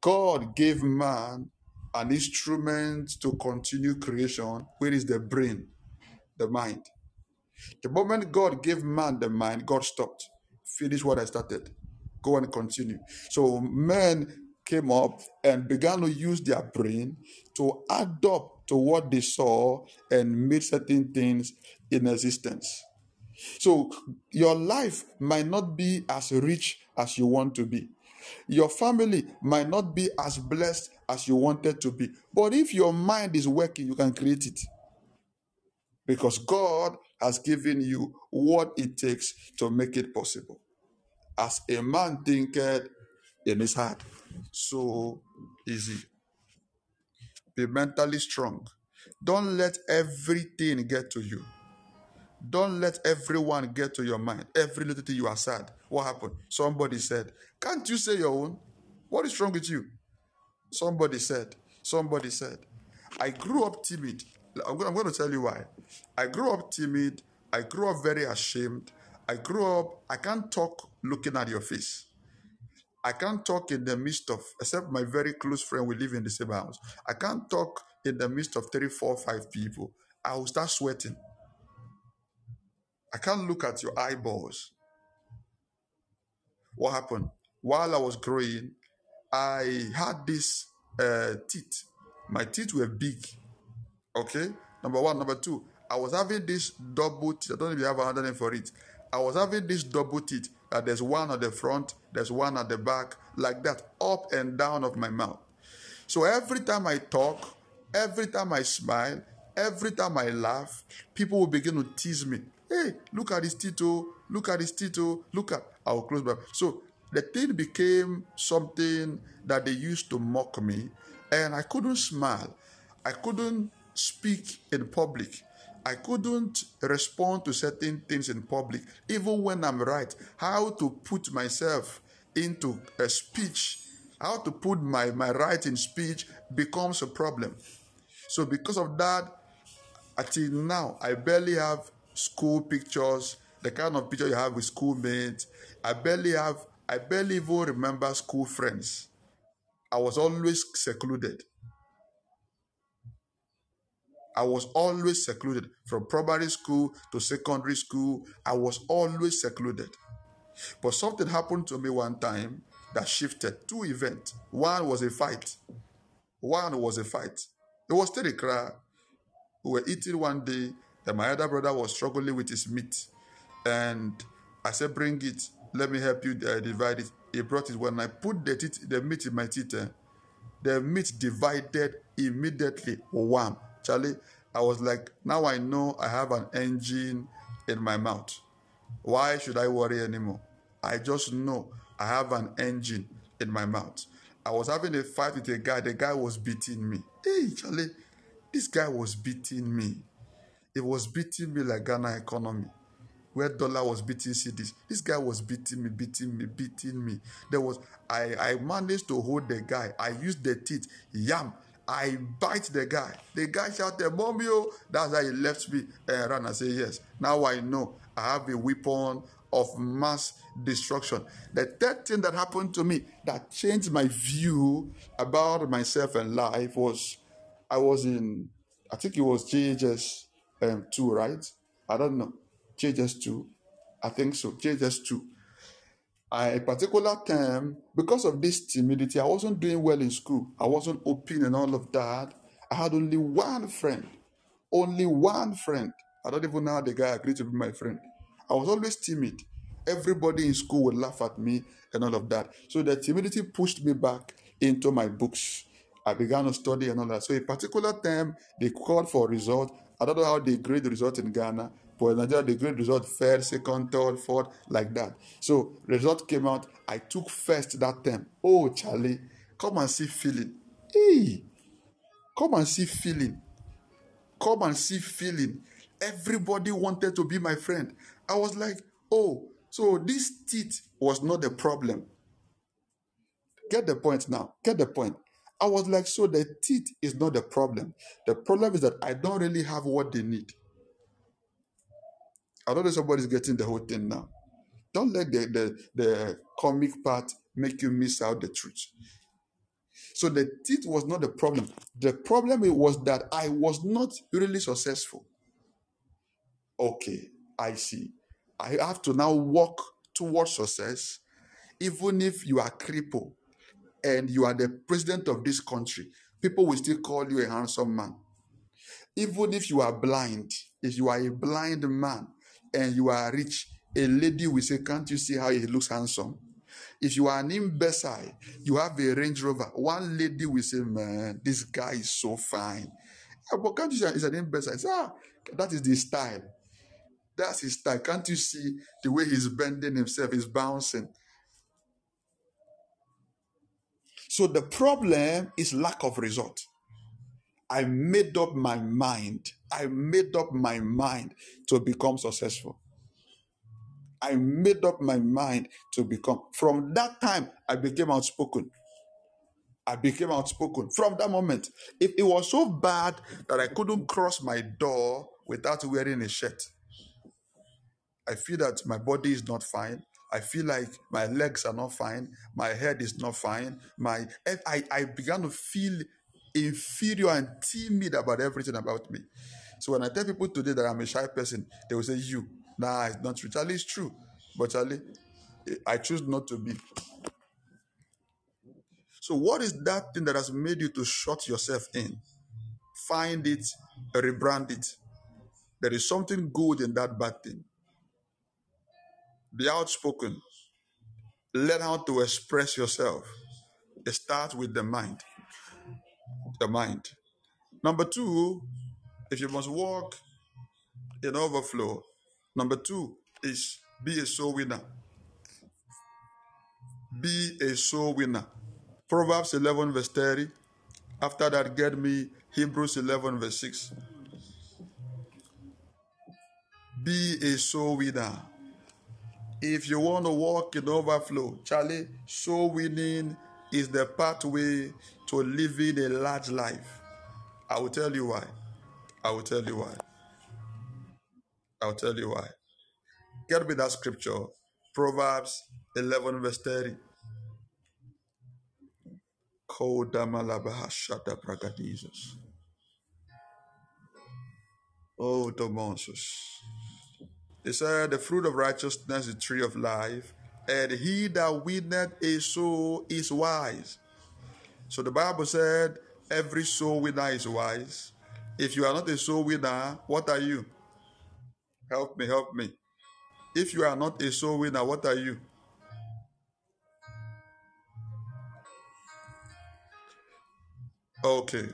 God gave man an instrument to continue creation, which is the brain, the mind. The moment God gave man the mind, God stopped. Finish what I started. Go and continue. So men came up and began to use their brain to add up to what they saw and made certain things in existence. So your life might not be as rich as you want to be. Your family might not be as blessed as you wanted to be. But if your mind is working, you can create it. Because God has given you what it takes to make it possible. As a man thinketh in his heart, so is easy. Be mentally strong. Don't let everything get to you. Don't let everyone get to your mind. Every little thing you are sad. What happened? Somebody said, Can't you say your own? What is wrong with you? Somebody said, Somebody said, I grew up timid. I'm going, to tell you why. I grew up timid. I grew up very ashamed. I grew up, I can't talk looking at your face. I can't talk in the midst of, except my very close friend, we live in the same house. I can't talk in the midst of three, four, five people. I will start sweating. I can't look at your eyeballs. What happened? While I was growing, I had this uh, teeth. My teeth were big. Okay? Number one. Number two, I was having this double teeth. I don't you have another name for it. I was having this double teeth. Uh, there's one on the front, there's one at the back, like that, up and down of my mouth. So every time I talk, every time I smile, every time I laugh, people will begin to tease me. Hey, look at this Tito, look at this Tito, look at. I will close my. So the thing became something that they used to mock me, and I couldn't smile. I couldn't speak in public. I couldn't respond to certain things in public, even when I'm right. How to put myself into a speech, how to put my, my right in speech becomes a problem. So, because of that, until now, I barely have school pictures, the kind of picture you have with schoolmates. I barely have, I barely even remember school friends. I was always secluded. I was always secluded from primary school to secondary school. I was always secluded. But something happened to me one time that shifted two events. One was a fight. One was a fight. It was still a. We were eating one day, and my other brother was struggling with his meat. And I said, Bring it. Let me help you uh, divide it. He brought it. When I put the, teeth, the meat in my teeth, uh, the meat divided immediately. Wham. Charlie, I was like, now I know I have an engine in my mouth. Why should I worry anymore? I just know I have an engine in my mouth. I was having a fight with a guy. The guy was beating me. Hey, Charlie, this guy was beating me. It was beating me like Ghana economy, where dollar was beating cedis. This guy was beating me, beating me, beating me. There was I I managed to hold the guy. I used the teeth, yam. I bite the guy. The guy shouted, Bombio. Oh. That's how he left me and ran. I say, Yes. Now I know I have a weapon of mass destruction. The third thing that happened to me that changed my view about myself and life was I was in, I think it was JHS um, 2, right? I don't know. JHS 2. I think so. JHS 2 a particular time, because of this timidity, I wasn't doing well in school. I wasn't open and all of that. I had only one friend, only one friend. I don't even know how the guy agreed to be my friend. I was always timid. Everybody in school would laugh at me and all of that. So the timidity pushed me back into my books. I began to study and all that. So a particular time they called for result. I don't know how they grade the result in Ghana, in Nigeria they grade result first, second, third, fourth, like that. So result came out. I took first that time. Oh Charlie, come and see feeling. Hey, come and see feeling. Come and see feeling. Everybody wanted to be my friend. I was like, oh, so this teeth was not the problem. Get the point now. Get the point. I was like, so the teeth is not the problem. The problem is that I don't really have what they need. I don't know somebody's getting the whole thing now. Don't let the, the, the comic part make you miss out the truth. So the teeth was not the problem. The problem was that I was not really successful. Okay, I see. I have to now walk towards success, even if you are crippled and you are the president of this country. People will still call you a handsome man. Even if you are blind, if you are a blind man and you are rich, a lady will say, Can't you see how he looks handsome? If you are an imbecile, you have a Range Rover. One lady will say, Man, this guy is so fine. Yeah, but can't you see he's an imbecile? Ah, that is the style. That's his style. Can't you see the way he's bending himself? He's bouncing. So the problem is lack of result. I made up my mind. I made up my mind to become successful. I made up my mind to become. From that time, I became outspoken. I became outspoken. From that moment, if it was so bad that I couldn't cross my door without wearing a shirt, I feel that my body is not fine. I feel like my legs are not fine. My head is not fine. My I, I began to feel inferior and timid about everything about me. So when I tell people today that I'm a shy person, they will say, You. Nah, it's not true. Charlie, it's true. But Charlie, I choose not to be. So, what is that thing that has made you to shut yourself in? Find it, rebrand it. There is something good in that bad thing. Be outspoken. Learn how to express yourself. It starts with the mind. The mind. Number two, if you must walk in overflow, number two is be a soul winner. Be a soul winner. Proverbs 11, verse 30. After that, get me Hebrews 11, verse 6. Be a soul winner. If you want to walk in overflow, Charlie, soul winning is the pathway to living a large life. I will tell you why. I will tell you why. I'll tell you why. Get me that scripture, Proverbs 11, verse 30. Oh, Domonsus. He said, The fruit of righteousness is the tree of life, and he that winneth a soul is wise. So the Bible said, Every soul winner is wise. If you are not a soul winner, what are you? Help me, help me. If you are not a soul winner, what are you? Okay.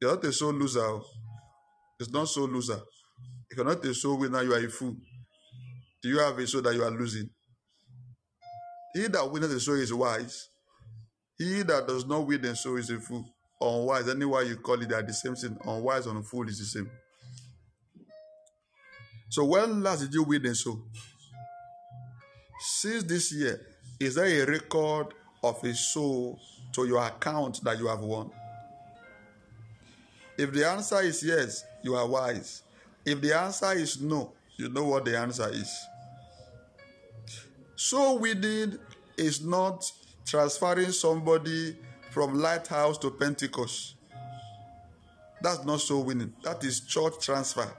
You're not a soul loser. Oh. It's not soul loser. If you're not a soul winner, you are a fool. Do you have a soul that you are losing? He that winneth the soul is wise. He that does not win the soul is a fool. Unwise, anyway you call it, they are the same thing. Unwise and fool is the same. So when last did you the soul? Since this year, is there a record of a soul to your account that you have won? If the answer is yes, you are wise. If the answer is no, you know what the answer is. So we did is not transferring somebody from lighthouse to Pentecost. That's not so winning. That is church transfer.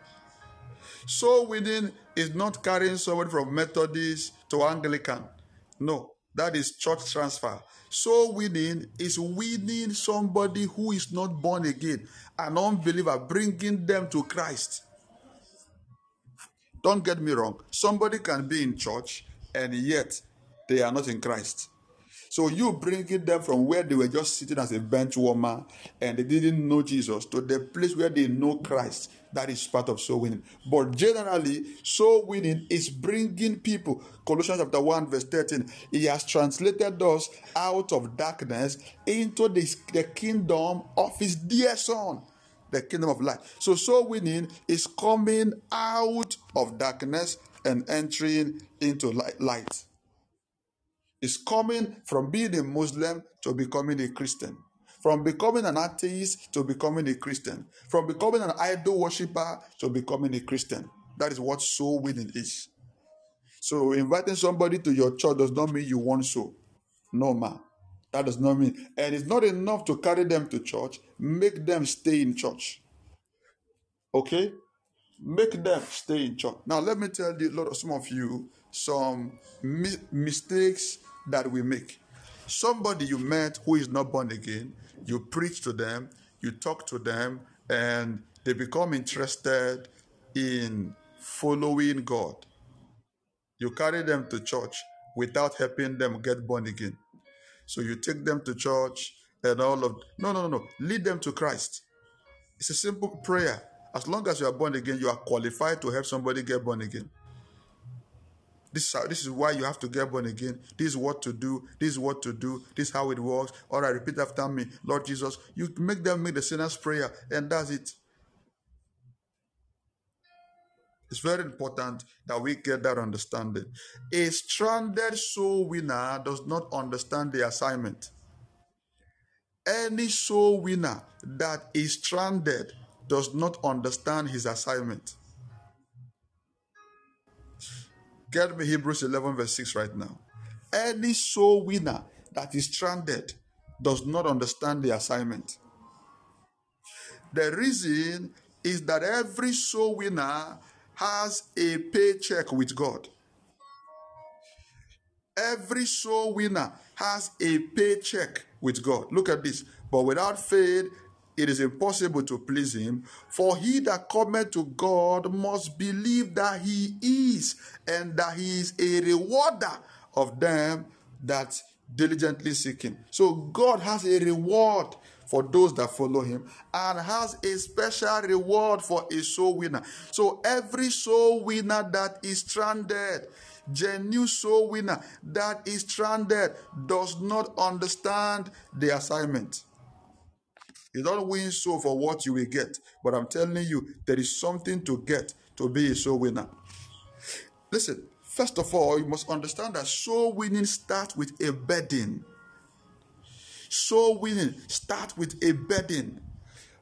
So winning is not carrying someone from Methodist to Anglican. No, That is church transfer. Soul winning is winning somebody who is not born again, an unbeliever, bringing them to Christ. Don't get me wrong. Somebody can be in church and yet they are not in Christ. So you bringing them from where they were just sitting as a bench warmer and they didn't know Jesus to the place where they know Christ. That is part of soul winning. But generally, soul winning is bringing people. Colossians chapter 1, verse 13. He has translated us out of darkness into the, the kingdom of his dear son the kingdom of light. So soul winning is coming out of darkness and entering into light. It's coming from being a Muslim to becoming a Christian. From becoming an atheist to becoming a Christian. From becoming an idol worshiper to becoming a Christian. That is what soul winning is. So inviting somebody to your church does not mean you want soul. No, man. That does not mean. And it's not enough to carry them to church. Make them stay in church. Okay? Make them stay in church. Now, let me tell you, of some of you, some mi- mistakes that we make. Somebody you met who is not born again, you preach to them, you talk to them, and they become interested in following God. You carry them to church without helping them get born again. So you take them to church and all of no, no, no, no. Lead them to Christ. It's a simple prayer. As long as you are born again, you are qualified to help somebody get born again. This is, how, this is why you have to get born again. This is what to do. This is what to do. This is how it works. All right, repeat after me. Lord Jesus, you make them make the sinner's prayer, and that's it. It's very important that we get that understanding. A stranded soul winner does not understand the assignment. Any soul winner that is stranded does not understand his assignment. Get me Hebrews 11, verse 6 right now. Any soul winner that is stranded does not understand the assignment. The reason is that every soul winner has a paycheck with God. Every soul winner has a paycheck with God. Look at this. But without faith, it is impossible to please him. For he that cometh to God must believe that he is, and that he is a rewarder of them that diligently seek him. So God has a reward for those that follow him and has a special reward for a soul winner. So every soul winner that is stranded, genuine soul winner that is stranded does not understand the assignment. You don't win soul for what you will get, but I'm telling you, there is something to get to be a soul winner. Listen, first of all, you must understand that soul winning starts with a burden. Soul winning starts with a burden.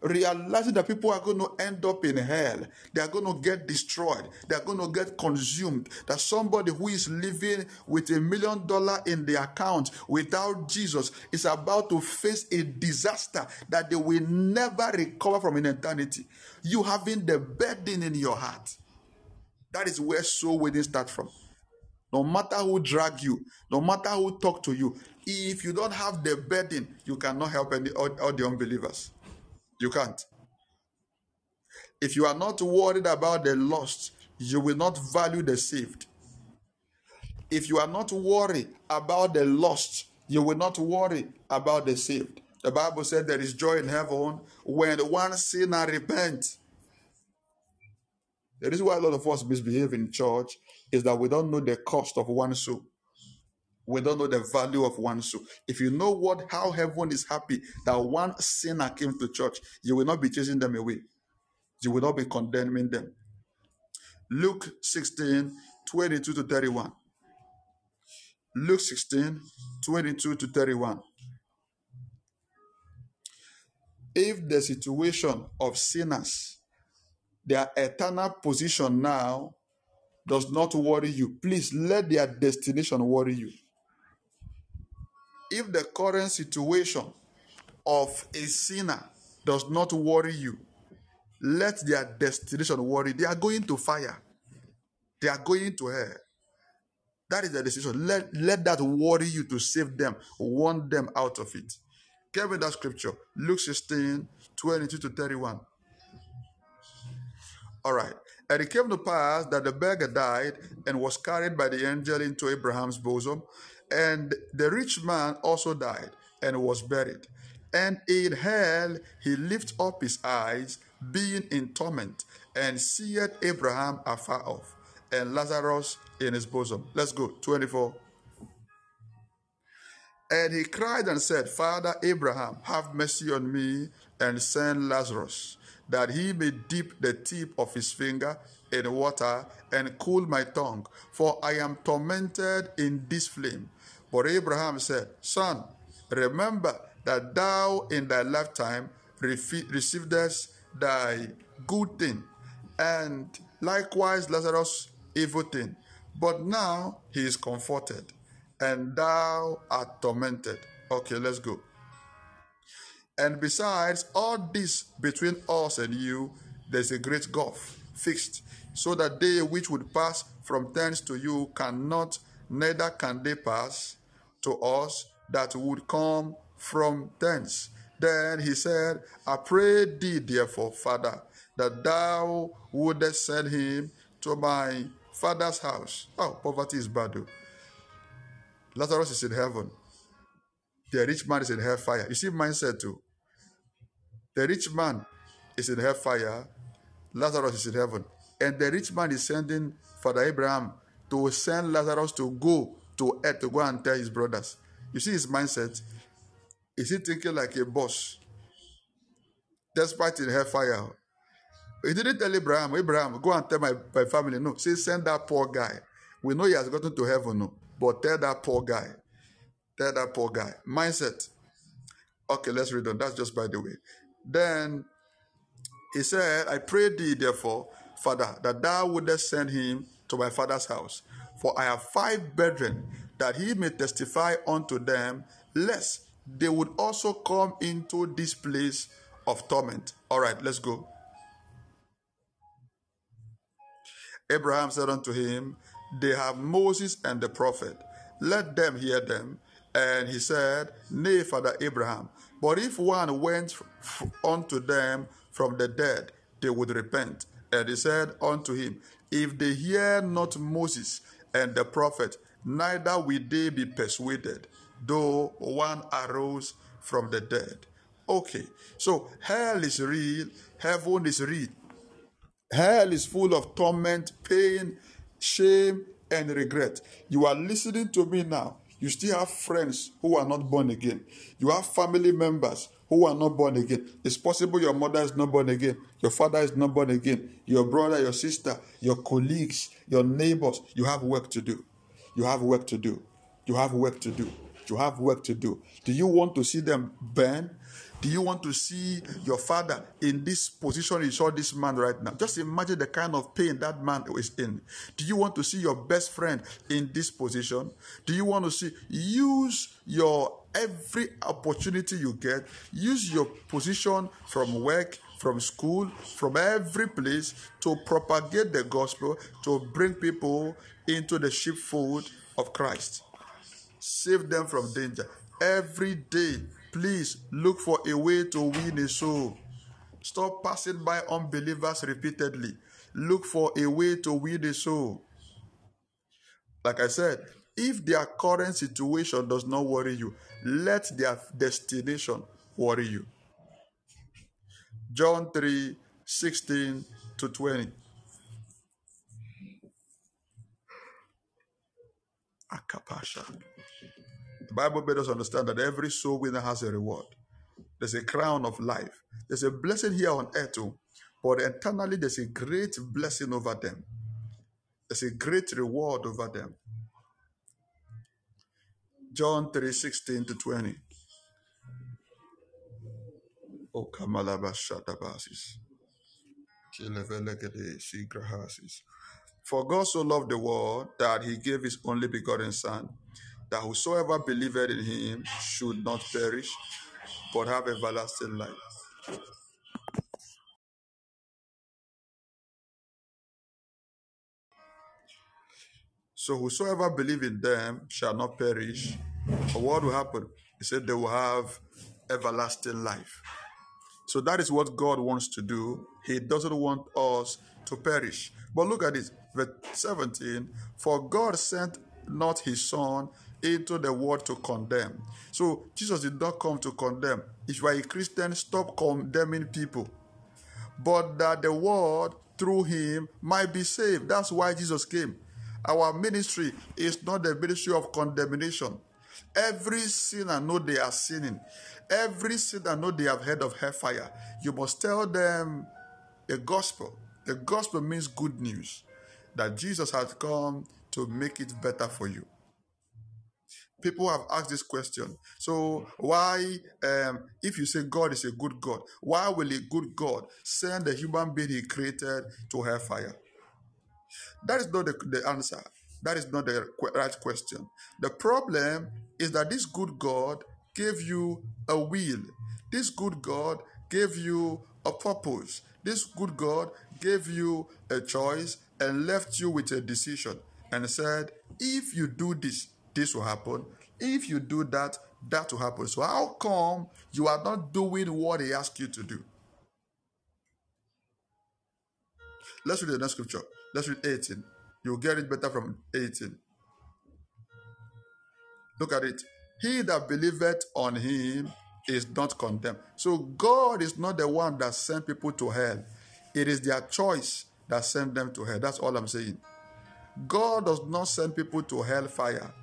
Realizing that people are going to end up in hell, they are going to get destroyed, they are going to get consumed. That somebody who is living with a million dollar in the account without Jesus is about to face a disaster that they will never recover from in eternity. You having the burden in your heart. That is where soul winning starts from. No matter who drag you, no matter who talk to you, if you don't have the burden, you cannot help any all, all the unbelievers. You can't. If you are not worried about the lost, you will not value the saved. If you are not worried about the lost, you will not worry about the saved. The Bible said there is joy in heaven when one sinner repents. The reason why a lot of us misbehave in church is that we don't know the cost of one soul. We don't know the value of one soul. If you know what how heaven is happy that one sinner came to church, you will not be chasing them away. You will not be condemning them. Luke 16, 22 to 31. Luke 16, 22 to 31. If the situation of sinners, their eternal position now, does not worry you, please let their destination worry you. If the current situation of a sinner does not worry you, let their destination worry. They are going to fire. They are going to hell. That is the decision. Let, let that worry you to save them, warn them out of it. Give me that scripture. Luke 16, 22 to 31. All right. And it came to pass that the beggar died and was carried by the angel into Abraham's bosom. And the rich man also died and was buried. And in hell he lifted up his eyes, being in torment, and seeth Abraham afar off, and Lazarus in his bosom. Let's go. 24. And he cried and said, Father Abraham, have mercy on me and send Lazarus, that he may dip the tip of his finger in water and cool my tongue, for I am tormented in this flame. But Abraham said, Son, remember that thou in thy lifetime receivedest thy good thing, and likewise Lazarus evil thing. But now he is comforted, and thou art tormented. Okay, let's go. And besides all this between us and you, there's a great gulf fixed, so that they which would pass from thence to you cannot, neither can they pass to us that would come from thence. Then he said, I pray thee, therefore, Father, that thou wouldest send him to my father's house. Oh, poverty is bad. Though. Lazarus is in heaven. The rich man is in hellfire. You see mindset too. The rich man is in hellfire. Lazarus is in heaven. And the rich man is sending Father Abraham to send Lazarus to go to earth to go and tell his brothers. You see his mindset? Is he thinking like a boss? Despite in hellfire. He didn't tell Abraham, Abraham, go and tell my, my family. No, say send that poor guy. We know he has gotten to heaven, no. But tell that poor guy. Tell that poor guy. Mindset. Okay, let's read on. That's just by the way. Then he said, I pray thee, therefore, Father, that thou wouldest send him to my father's house. For I have five brethren, that he may testify unto them, lest they would also come into this place of torment. All right, let's go. Abraham said unto him, They have Moses and the prophet. Let them hear them. And he said, Nay, Father Abraham, but if one went unto them from the dead, they would repent. And he said unto him, If they hear not Moses and the prophet, neither will they be persuaded, though one arose from the dead. Okay, so hell is real, heaven is real. Hell is full of torment, pain, shame, and regret. You are listening to me now. You still have friends who are not born again. You have family members who are not born again. It's possible your mother is not born again, your father is not born again, your brother, your sister, your colleagues, your neighbors. You have work to do. You have work to do. You have work to do. You have work to do. Do you want to see them burn? Do you want to see your father in this position you saw this man right now? Just imagine the kind of pain that man is in. Do you want to see your best friend in this position? Do you want to see use your every opportunity you get, use your position from work, from school, from every place to propagate the gospel, to bring people into the sheepfold of Christ. Save them from danger. Every day, Please look for a way to win a soul. Stop passing by unbelievers repeatedly. Look for a way to win a soul. Like I said, if their current situation does not worry you, let their destination worry you. John 3 16 to 20. Akapasha. The Bible made us understand that every soul winner has a reward. There's a crown of life. There's a blessing here on earth too, but eternally there's a great blessing over them. There's a great reward over them. John 3 16 to 20. Oh, Kamalabashadabasis. For God so loved the world that he gave his only begotten Son that whosoever believeth in him should not perish, but have everlasting life. So whosoever believe in them shall not perish. But what will happen? He said they will have everlasting life. So that is what God wants to do. He doesn't want us to perish. But look at this, verse 17. For God sent not his son into the world to condemn. So Jesus did not come to condemn. If you are a Christian, stop condemning people. But that the world through him might be saved. That's why Jesus came. Our ministry is not the ministry of condemnation. Every sinner know they are sinning. Every sinner know they have heard of hellfire. You must tell them the gospel. The gospel means good news that Jesus has come to make it better for you. People have asked this question. So, why, um, if you say God is a good God, why will a good God send the human being he created to hellfire? That is not the, the answer. That is not the right question. The problem is that this good God gave you a will. This good God gave you a purpose. This good God gave you a choice and left you with a decision and said, if you do this, this will happen. If you do that, that will happen. So, how come you are not doing what He asked you to do? Let's read the next scripture. Let's read 18. You'll get it better from 18. Look at it. He that believeth on him is not condemned. So God is not the one that sent people to hell. It is their choice that sent them to hell. That's all I'm saying. God does not send people to hellfire.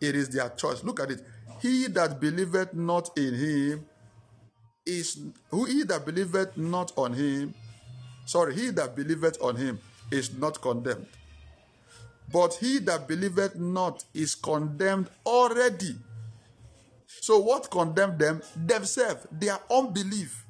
It is their choice. Look at it. He that believeth not in him is who he that believeth not on him, sorry, he that believeth on him is not condemned. But he that believeth not is condemned already. So, what condemned them? Themselves, their unbelief.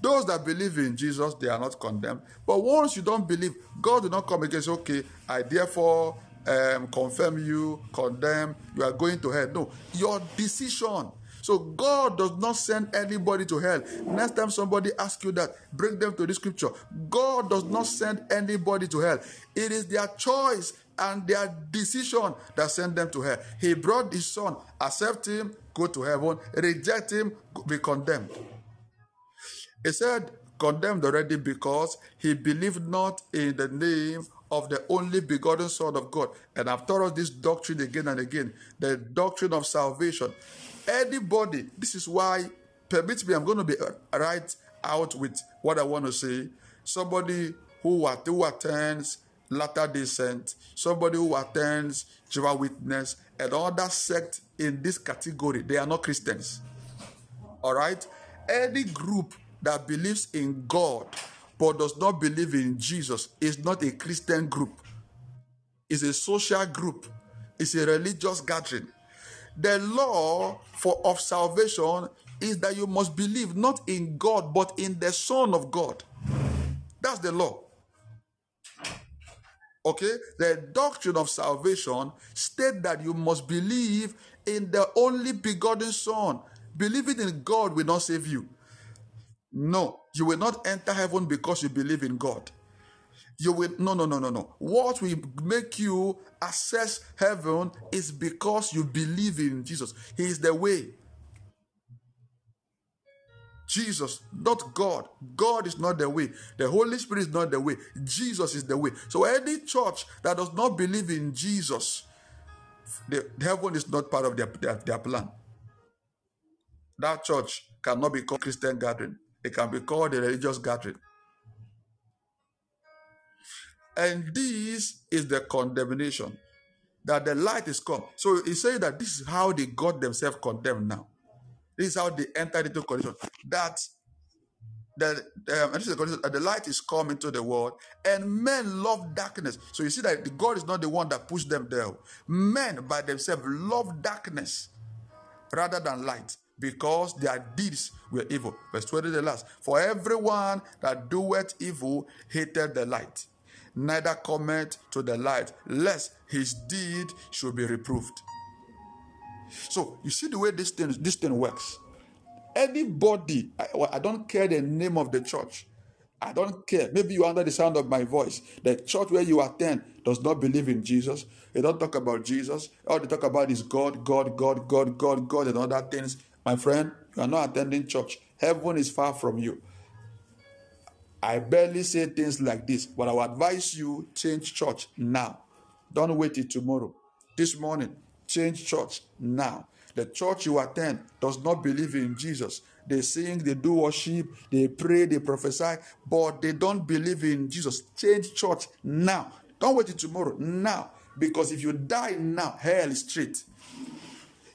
Those that believe in Jesus, they are not condemned. But once you don't believe, God will not come against, okay, I therefore um, confirm you, condemn, you are going to hell. No, your decision. So God does not send anybody to hell. Next time somebody asks you that, bring them to the scripture. God does not send anybody to hell. It is their choice and their decision that sent them to hell. He brought his son, accept him, go to heaven, reject him, be condemned. He said, condemned already because he believed not in the name of the only begotten Son of God. And I've taught us this doctrine again and again the doctrine of salvation. Anybody, this is why, permit me, I'm going to be uh, right out with what I want to say. Somebody who, who attends Latter day Saint, somebody who attends Jehovah Witness, and other sect in this category, they are not Christians. All right? Any group that believes in God but does not believe in Jesus is not a Christian group. It's a social group. It's a religious gathering. The law for of salvation is that you must believe not in God but in the Son of God. That's the law. Okay? The doctrine of salvation state that you must believe in the only begotten Son. Believing in God will not save you. No, you will not enter heaven because you believe in God. You will no no no no no. What will make you access heaven is because you believe in Jesus. He is the way. Jesus, not God. God is not the way. The Holy Spirit is not the way. Jesus is the way. So any church that does not believe in Jesus, the heaven is not part of their, their, their plan. That church cannot be called Christian gathering. It can be called a religious gathering. And this is the condemnation that the light is come. So he said that this is how they got themselves condemned now. This is how they entered into condition. That the, um, the light is come into the world and men love darkness. So you see that God is not the one that pushed them there. Men by themselves love darkness rather than light because their deeds were evil. Verse 20, the last. For everyone that doeth evil hated the light, neither cometh to the light, lest his deed should be reproved. So you see the way this thing, this thing works. Anybody, I, I don't care the name of the church, I don't care. Maybe you under the sound of my voice. The church where you attend does not believe in Jesus. They don't talk about Jesus. All they talk about is God, God, God, God, God, God, and other things. My friend, you are not attending church. Heaven is far from you. I barely say things like this, but I advise you change church now. Don't wait till tomorrow. This morning, change church now. The church you attend does not believe in Jesus. They sing, they do worship, they pray, they prophesy, but they don't believe in Jesus. Change church now. Don't wait till tomorrow. Now. Because if you die now, hell is straight.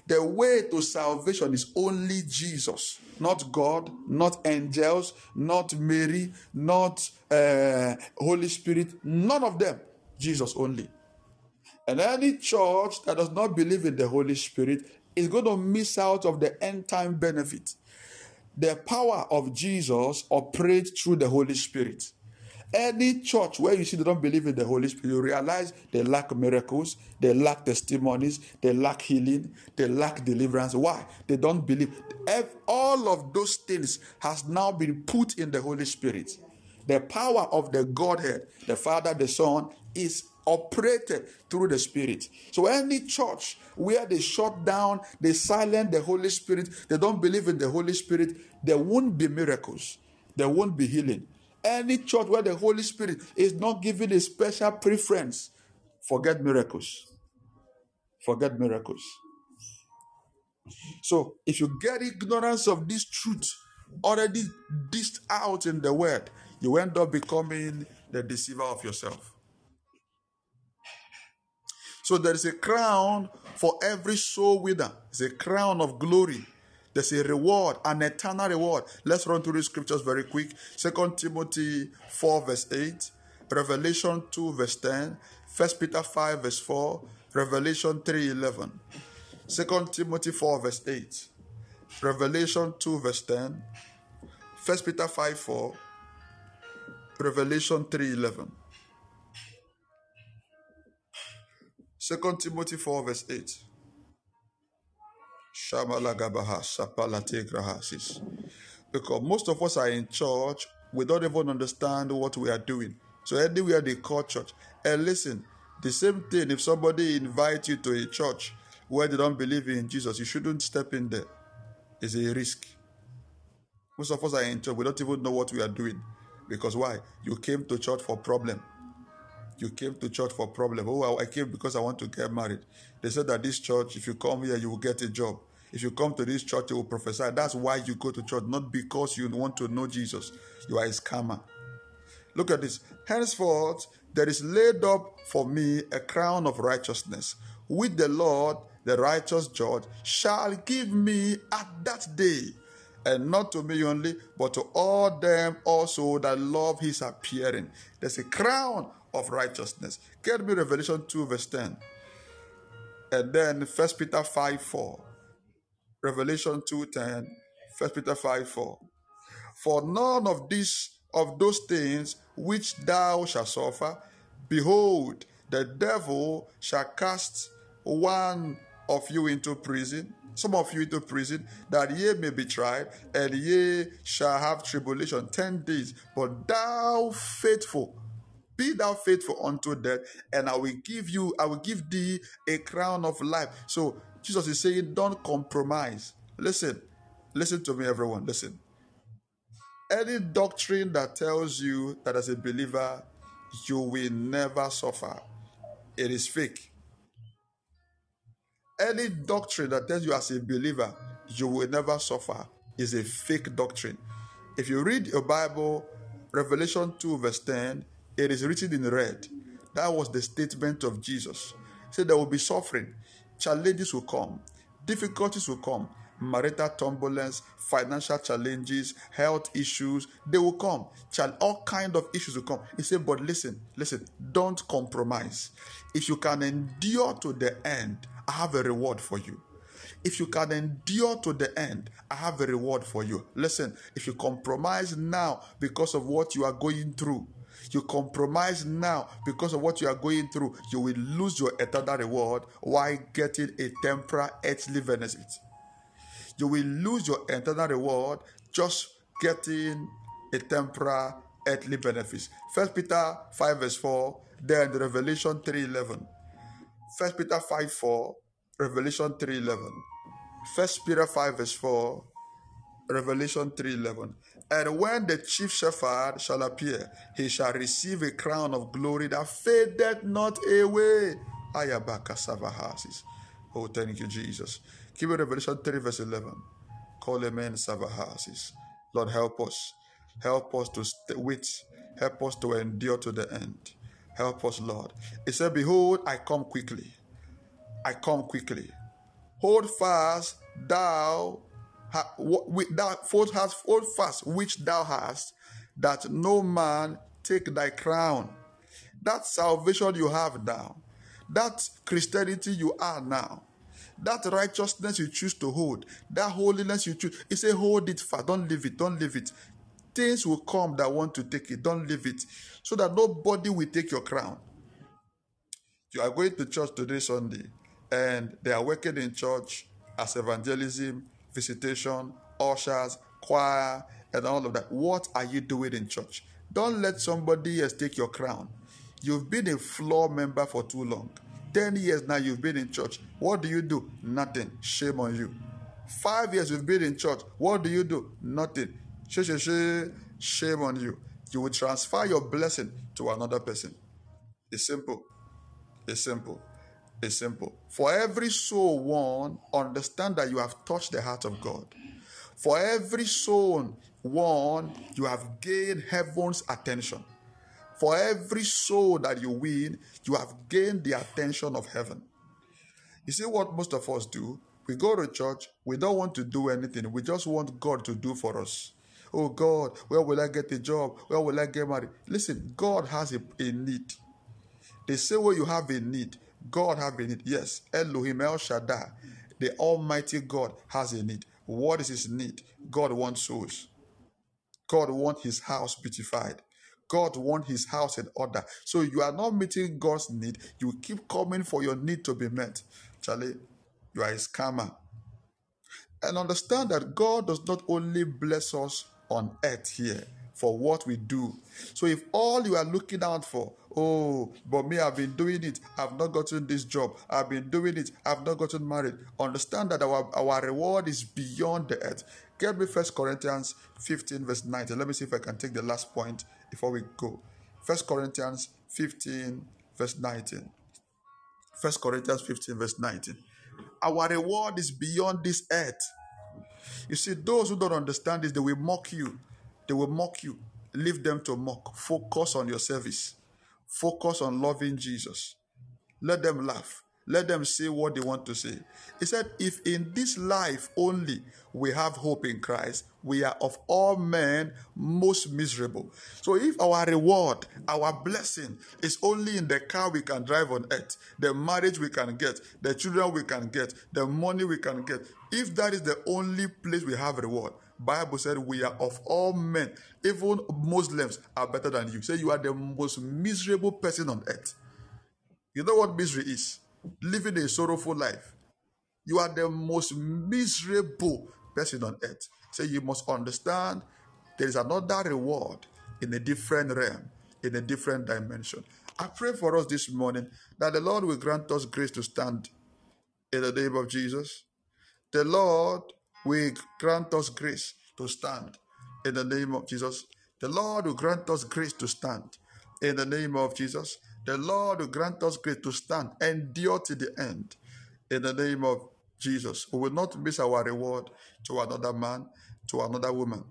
The way to salvation is only Jesus, not God, not angels, not Mary, not uh, Holy Spirit, none of them. Jesus only. And any church that does not believe in the Holy Spirit is going to miss out of the end time benefit. The power of Jesus operates through the Holy Spirit. Any church where you see they don't believe in the Holy Spirit, you realize they lack miracles, they lack testimonies, they lack healing, they lack deliverance. Why? They don't believe. All of those things has now been put in the Holy Spirit. The power of the Godhead, the Father, the Son, is operated through the Spirit. So any church where they shut down, they silence the Holy Spirit, they don't believe in the Holy Spirit, there won't be miracles, there won't be healing. Any church where the Holy Spirit is not given a special preference, forget miracles. Forget miracles. So if you get ignorance of this truth already dished out in the word, you end up becoming the deceiver of yourself. So there is a crown for every soul winner. It's a crown of glory. There's a reward, an eternal reward. Let's run through the scriptures very quick. Second Timothy 4, verse 8, Revelation 2, verse 10, 1 Peter 5, verse 4, Revelation 3, 11. 2 Timothy 4, verse 8, Revelation 2, verse 10, 1 Peter 5, 4, Revelation 3, 11. 2 Timothy 4, verse 8. Because most of us are in church, we don't even understand what we are doing. So anywhere they call church. And listen, the same thing if somebody invite you to a church where they don't believe in Jesus, you shouldn't step in there. It's a risk. Most of us are in church, we don't even know what we are doing. Because why? You came to church for problem. You came to church for problem. Oh, I came because I want to get married. They said that this church, if you come here, you will get a job. If you come to this church, you will prophesy. That's why you go to church, not because you want to know Jesus. You are a scammer. Look at this. Henceforth, there is laid up for me a crown of righteousness, which the Lord, the righteous judge, shall give me at that day. And not to me only, but to all them also that love his appearing. There's a crown of righteousness. Get me Revelation 2, verse 10. And then 1 Peter 5 4. Revelation 2 10. 1 Peter 5 4. For none of these of those things which thou shalt suffer, behold, the devil shall cast one of you into prison, some of you into prison, that ye may be tried, and ye shall have tribulation ten days. But thou faithful, be thou faithful unto death, and I will give you, I will give thee a crown of life. So Jesus is saying, don't compromise. Listen, listen to me, everyone. Listen. Any doctrine that tells you that as a believer you will never suffer, it is fake. Any doctrine that tells you as a believer you will never suffer is a fake doctrine. If you read your Bible, Revelation 2, verse 10, it is written in red. That was the statement of Jesus. He said there will be suffering, challenges will come, difficulties will come, marital turbulence, financial challenges, health issues, they will come. All kind of issues will come. He said, but listen, listen, don't compromise. If you can endure to the end, I have a reward for you. If you can endure to the end, I have a reward for you. Listen, if you compromise now because of what you are going through, you compromise now because of what you are going through, you will lose your eternal reward while getting a temporal earthly benefit. You will lose your eternal reward just getting a temporal earthly benefit. First Peter 5 verse 4, then Revelation 3.11. First Peter 5 4, Revelation 3.11. First Peter 5 verse 4, Revelation 3:11. And when the chief shepherd shall appear, he shall receive a crown of glory that fadeth not away. Ayabaka Savahasis. Oh, thank you, Jesus. Give me Revelation 3, verse 11. Call amen Savahasis. Lord, help us. Help us to stay with. Help us to endure to the end. Help us, Lord. He said, Behold, I come quickly. I come quickly. Hold fast, thou ha, thou hold fast, hold fast which thou hast, that no man take thy crown. That salvation you have now, that Christianity you are now, that righteousness you choose to hold, that holiness you choose. He say, hold it fast. Don't leave it. Don't leave it. Things will come that want to take it. Don't leave it. So that nobody will take your crown. You are going to church today, Sunday, and they are working in church as evangelism, visitation, ushers, choir, and all of that. What are you doing in church? Don't let somebody else take your crown. You've been a floor member for too long. 10 years now you've been in church. What do you do? Nothing. Shame on you. Five years you've been in church. What do you do? Nothing. Shame on you. You will transfer your blessing to another person. It's simple. It's simple. It's simple. For every soul won, understand that you have touched the heart of God. For every soul won, you have gained heaven's attention. For every soul that you win, you have gained the attention of heaven. You see what most of us do? We go to church, we don't want to do anything. We just want God to do for us. Oh God, where will I get a job? Where will I get married? Listen, God has a, a need. They say, well, you have a need. God have a need. Yes, Elohim El Shaddai, the Almighty God, has a need. What is his need? God wants souls. God wants his house beautified. God wants his house in order. So you are not meeting God's need. You keep coming for your need to be met. Charlie, you are a scammer. And understand that God does not only bless us on earth here for what we do. So if all you are looking out for Oh, but me, I've been doing it. I've not gotten this job. I've been doing it. I've not gotten married. Understand that our, our reward is beyond the earth. Get me First Corinthians 15, verse 19. Let me see if I can take the last point before we go. First Corinthians 15, verse 19. First Corinthians 15, verse 19. Our reward is beyond this earth. You see, those who don't understand this, they will mock you. They will mock you. Leave them to mock. Focus on your service. Focus on loving Jesus. Let them laugh. Let them say what they want to say. He said, If in this life only we have hope in Christ, we are of all men most miserable. So if our reward, our blessing is only in the car we can drive on earth, the marriage we can get, the children we can get, the money we can get, if that is the only place we have reward, Bible said we are of all men, even Muslims are better than you. Say you are the most miserable person on earth. You know what misery is? Living a sorrowful life. You are the most miserable person on earth. Say you must understand there is another reward in a different realm, in a different dimension. I pray for us this morning that the Lord will grant us grace to stand in the name of Jesus. The Lord will grant us grace to stand in the name of Jesus. The Lord will grant us grace to stand in the name of Jesus. The Lord will grant us grace to stand, endure to the end in the name of Jesus. We will not miss our reward to another man, to another woman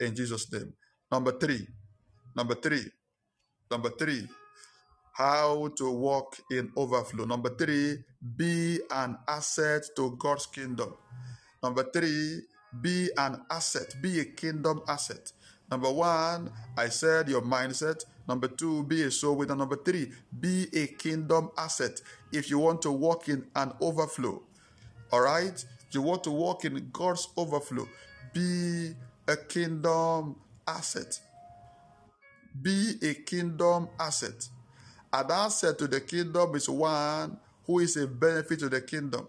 in Jesus' name. Number three, number three, number three, how to walk in overflow. Number three, be an asset to God's kingdom. Number three, be an asset, be a kingdom asset. Number one, I said your mindset. Number two, be a soul winner. Number three, be a kingdom asset. If you want to walk in an overflow, all right? You want to walk in God's overflow, be a kingdom asset. Be a kingdom asset. An asset to the kingdom is one who is a benefit to the kingdom.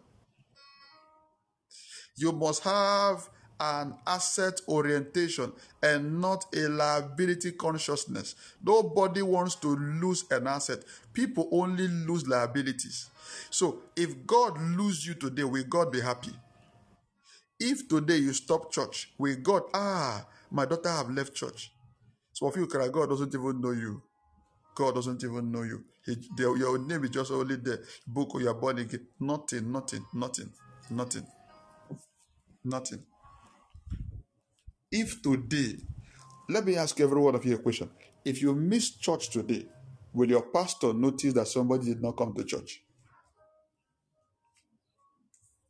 You must have an asset orientation and not a liability consciousness. Nobody wants to lose an asset. People only lose liabilities. So if God lose you today, will God be happy? If today you stop church, will God, ah, my daughter have left church. So of you, cry, God doesn't even know you. God doesn't even know you. He, your name is just only the book you're born again. Nothing, nothing, nothing, nothing, nothing. If today, let me ask every one of you a question. If you miss church today, will your pastor notice that somebody did not come to church?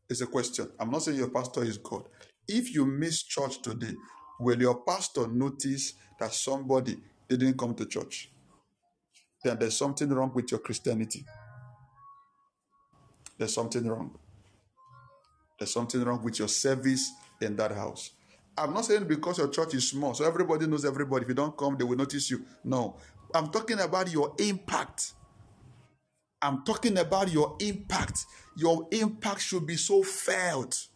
It's a question. I'm not saying your pastor is God. If you miss church today, will your pastor notice that somebody didn't come to church? Then there's something wrong with your Christianity. There's something wrong. There's something wrong with your service in that house. I'm not saying because your church is small, so everybody knows everybody. If you don't come, they will notice you. No. I'm talking about your impact. I'm talking about your impact. Your impact should be so felt.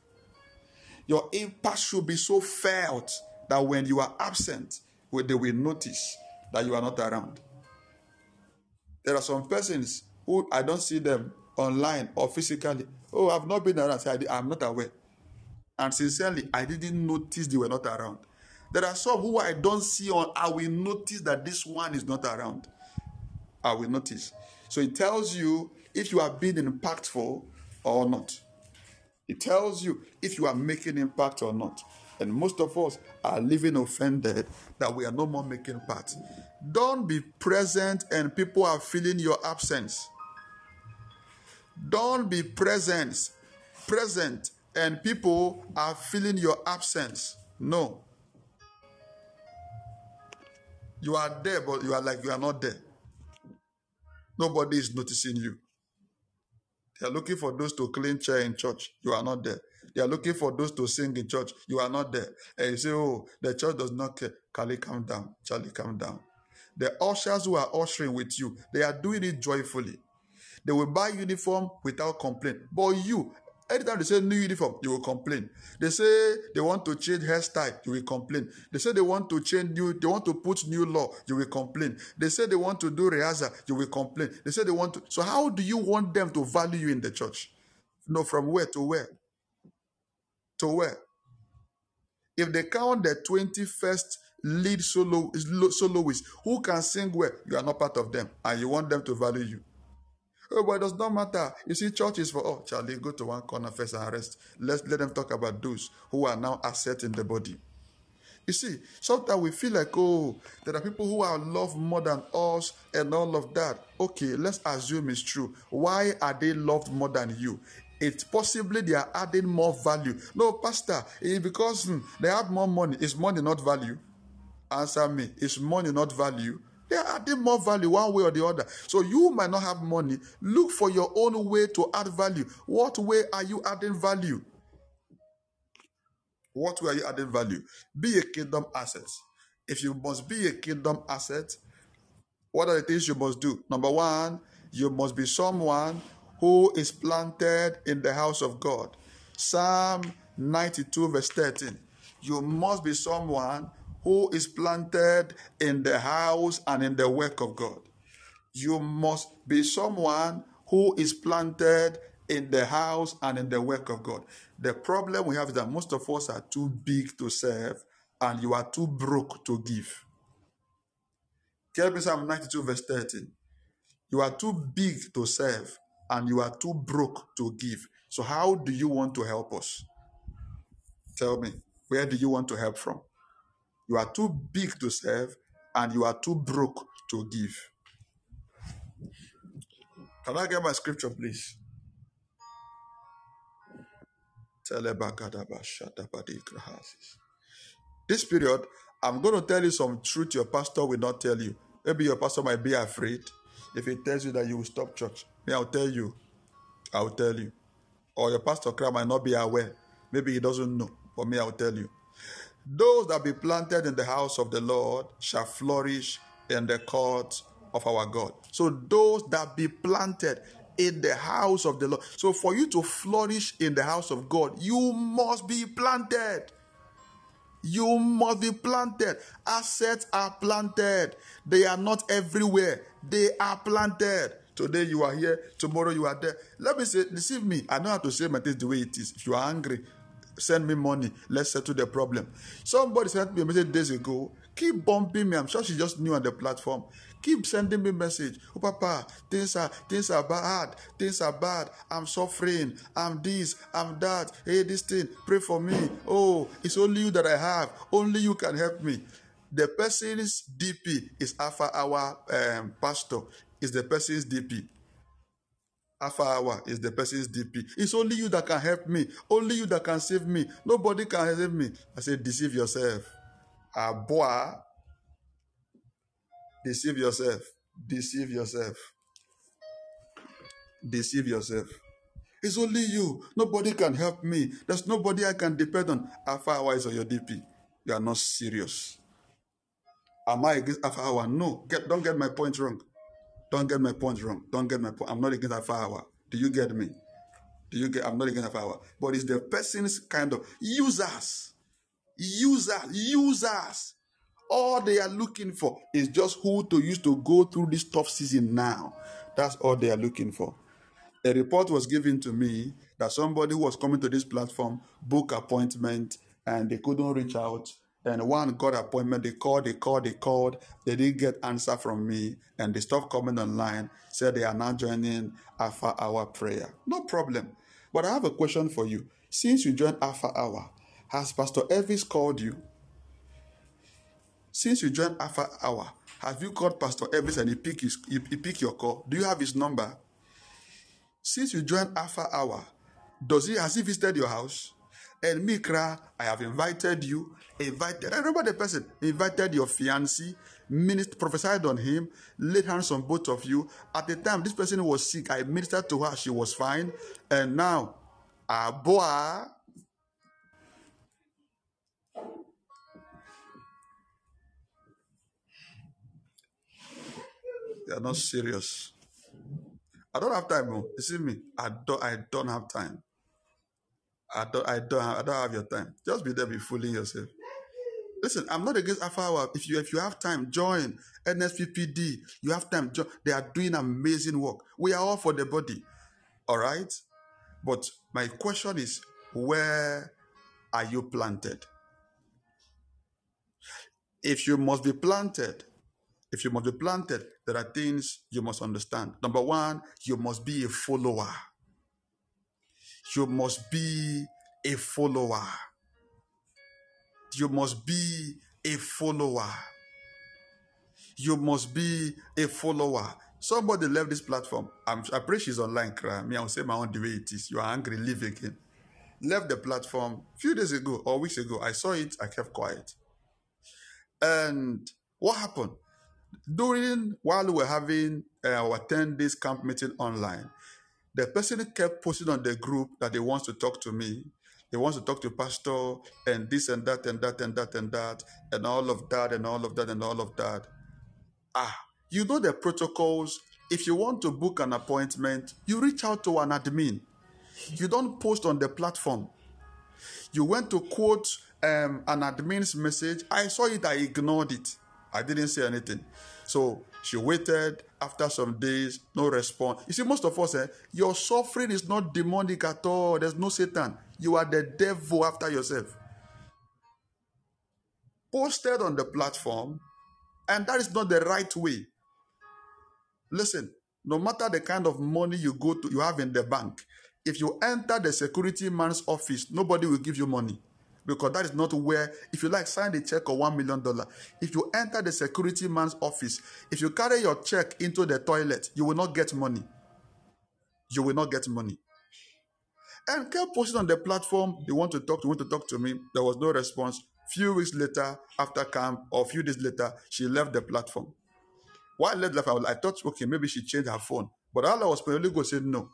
Your impact should be so felt that when you are absent, they will notice that you are not around. There are some persons who I don't see them online or physically. Oh, I've not been around. I'm not aware. And sincerely, I didn't notice they were not around. There are some who I don't see on, I will notice that this one is not around. I will notice. So it tells you if you are being impactful or not. It tells you if you are making impact or not. And most of us are living offended that we are no more making part. Don't be present and people are feeling your absence. Don't be present, present and people are feeling your absence. No. You are there, but you are like you are not there. Nobody is noticing you. They are looking for those to clean chair in church. You are not there. They are looking for those to sing in church. You are not there. And you say, oh, the church does not care. Charlie, calm down. Charlie, calm down. The ushers who are ushering with you, they are doing it joyfully. They will buy uniform without complaint. But you, Anytime they say new uniform, you will complain. They say they want to change hairstyle, you will complain. They say they want to change new, they want to put new law, you will complain. They say they want to do rehearsal, you will complain. They say they want to. So how do you want them to value you in the church? No, from where to where? To where? If they count the 21st lead solo soloist who can sing well, you are not part of them, and you want them to value you. Oh, but it does not matter. You see, church is for oh, Charlie, go to one corner first and rest. Let's let them talk about those who are now asset in the body. You see, sometimes we feel like, oh, there are people who are loved more than us and all of that. Okay, let's assume it's true. Why are they loved more than you? It's possibly they are adding more value. No, Pastor, it's because hmm, they have more money. Is money not value? Answer me. Is money not value? They are adding more value one way or the other. So you might not have money. Look for your own way to add value. What way are you adding value? What way are you adding value? Be a kingdom asset. If you must be a kingdom asset, what are the things you must do? Number one, you must be someone who is planted in the house of God. Psalm 92, verse 13. You must be someone who is planted in the house and in the work of God. You must be someone who is planted in the house and in the work of God. The problem we have is that most of us are too big to serve and you are too broke to give. Tell Psalm 92, verse 13. You are too big to serve and you are too broke to give. So, how do you want to help us? Tell me, where do you want to help from? You are too big to serve and you are too broke to give. Can I get my scripture, please? This period, I'm going to tell you some truth your pastor will not tell you. Maybe your pastor might be afraid if he tells you that you will stop church. Me, I'll tell you. I'll tell you. Or your pastor might not be aware. Maybe he doesn't know. But me, I'll tell you. Those that be planted in the house of the Lord shall flourish in the courts of our God. So those that be planted in the house of the Lord. So for you to flourish in the house of God, you must be planted. You must be planted. Assets are planted. They are not everywhere. They are planted. Today you are here, tomorrow you are there. Let me say, deceive me. I know how to say my things the way it is. If you are angry, send me money. Let's settle the problem. Somebody sent me a message days ago. Keep bumping me. I'm sure she just new on the platform. Keep sending me message. Oh, Papa, things are things are bad. Things are bad. I'm suffering. I'm this. I'm that. Hey, this thing. Pray for me. Oh, it's only you that I have. Only you can help me. The person's DP is Alpha Hour um, pastor. Is the person's DP. Alpha Hour is the person's DP. It's only you that can help me. Only you that can save me. Nobody can save me. I said, deceive yourself. Aboa Deceive yourself. Deceive yourself. Deceive yourself. It's only you. Nobody can help me. There's nobody I can depend on. Alpha Hour is on your DP. You are not serious. Am I against Alpha Hour? No. Get, don't get my point wrong. Don't get my point wrong. Don't get my point. I'm not against Alpha. Do you get me? Do you get? I'm not against Alpha. But it's the person's kind of users. Users. Users. All they are looking for is just who to use to go through this tough season now. That's all they are looking for. A report was given to me that somebody who was coming to this platform book appointment and they couldn't reach out. And one got appointment, they called, they called, they called. They didn't get answer from me, and they stopped coming online. Said they are now joining Alpha Hour prayer. No problem. But I have a question for you. Since you joined Alpha Hour, has Pastor Elvis called you? Since you joined Alpha Hour, have you called Pastor Elvis and he pick his he, he pick your call? Do you have his number? Since you joined Alpha Hour, does he has he visited your house? And Mikra, I have invited you. Invited. I remember the person invited your fiancé, ministered, prophesied on him, laid hands on both of you. At the time this person was sick, I ministered to her. She was fine, and now, Aboa They are not serious. I don't have time. Oh. You see me? I don't. I don't have time. I don't. I don't. Have, I don't have your time. Just be there, be fooling yourself. Listen, I'm not against Alpha Hour. If you if you have time, join NSPPD. You have time. They are doing amazing work. We are all for the body. All right. But my question is, where are you planted? If you must be planted, if you must be planted, there are things you must understand. Number one, you must be a follower. You must be a follower. You must be a follower. You must be a follower. Somebody left this platform. I'm, I pray she's online. Cry. Me, I'll say my own the way it is. You are angry, leave again. Left the platform a few days ago or weeks ago. I saw it. I kept quiet. And what happened? During while we were having uh, our 10 days camp meeting online, the person kept posting on the group that they wants to talk to me. They wants to talk to pastor and this and that and that and that and that and all of that and all of that and all of that. Ah, you know the protocols. If you want to book an appointment, you reach out to an admin. You don't post on the platform. You went to quote um, an admin's message. I saw it, I ignored it. I didn't say anything. So she waited after some days, no response. You see, most of us, eh, your suffering is not demonic at all. There's no Satan. You are the devil after yourself. Posted on the platform, and that is not the right way. Listen, no matter the kind of money you go to, you have in the bank, if you enter the security man's office, nobody will give you money because that is not where, if you like, sign the check of $1 million. If you enter the security man's office, if you carry your check into the toilet, you will not get money. You will not get money. And kept posting on the platform, they want to talk, they want to talk to me. There was no response. Few weeks later, after camp, or a few days later, she left the platform. Why left the platform? I thought, okay, maybe she changed her phone. But Allah was probably going said no.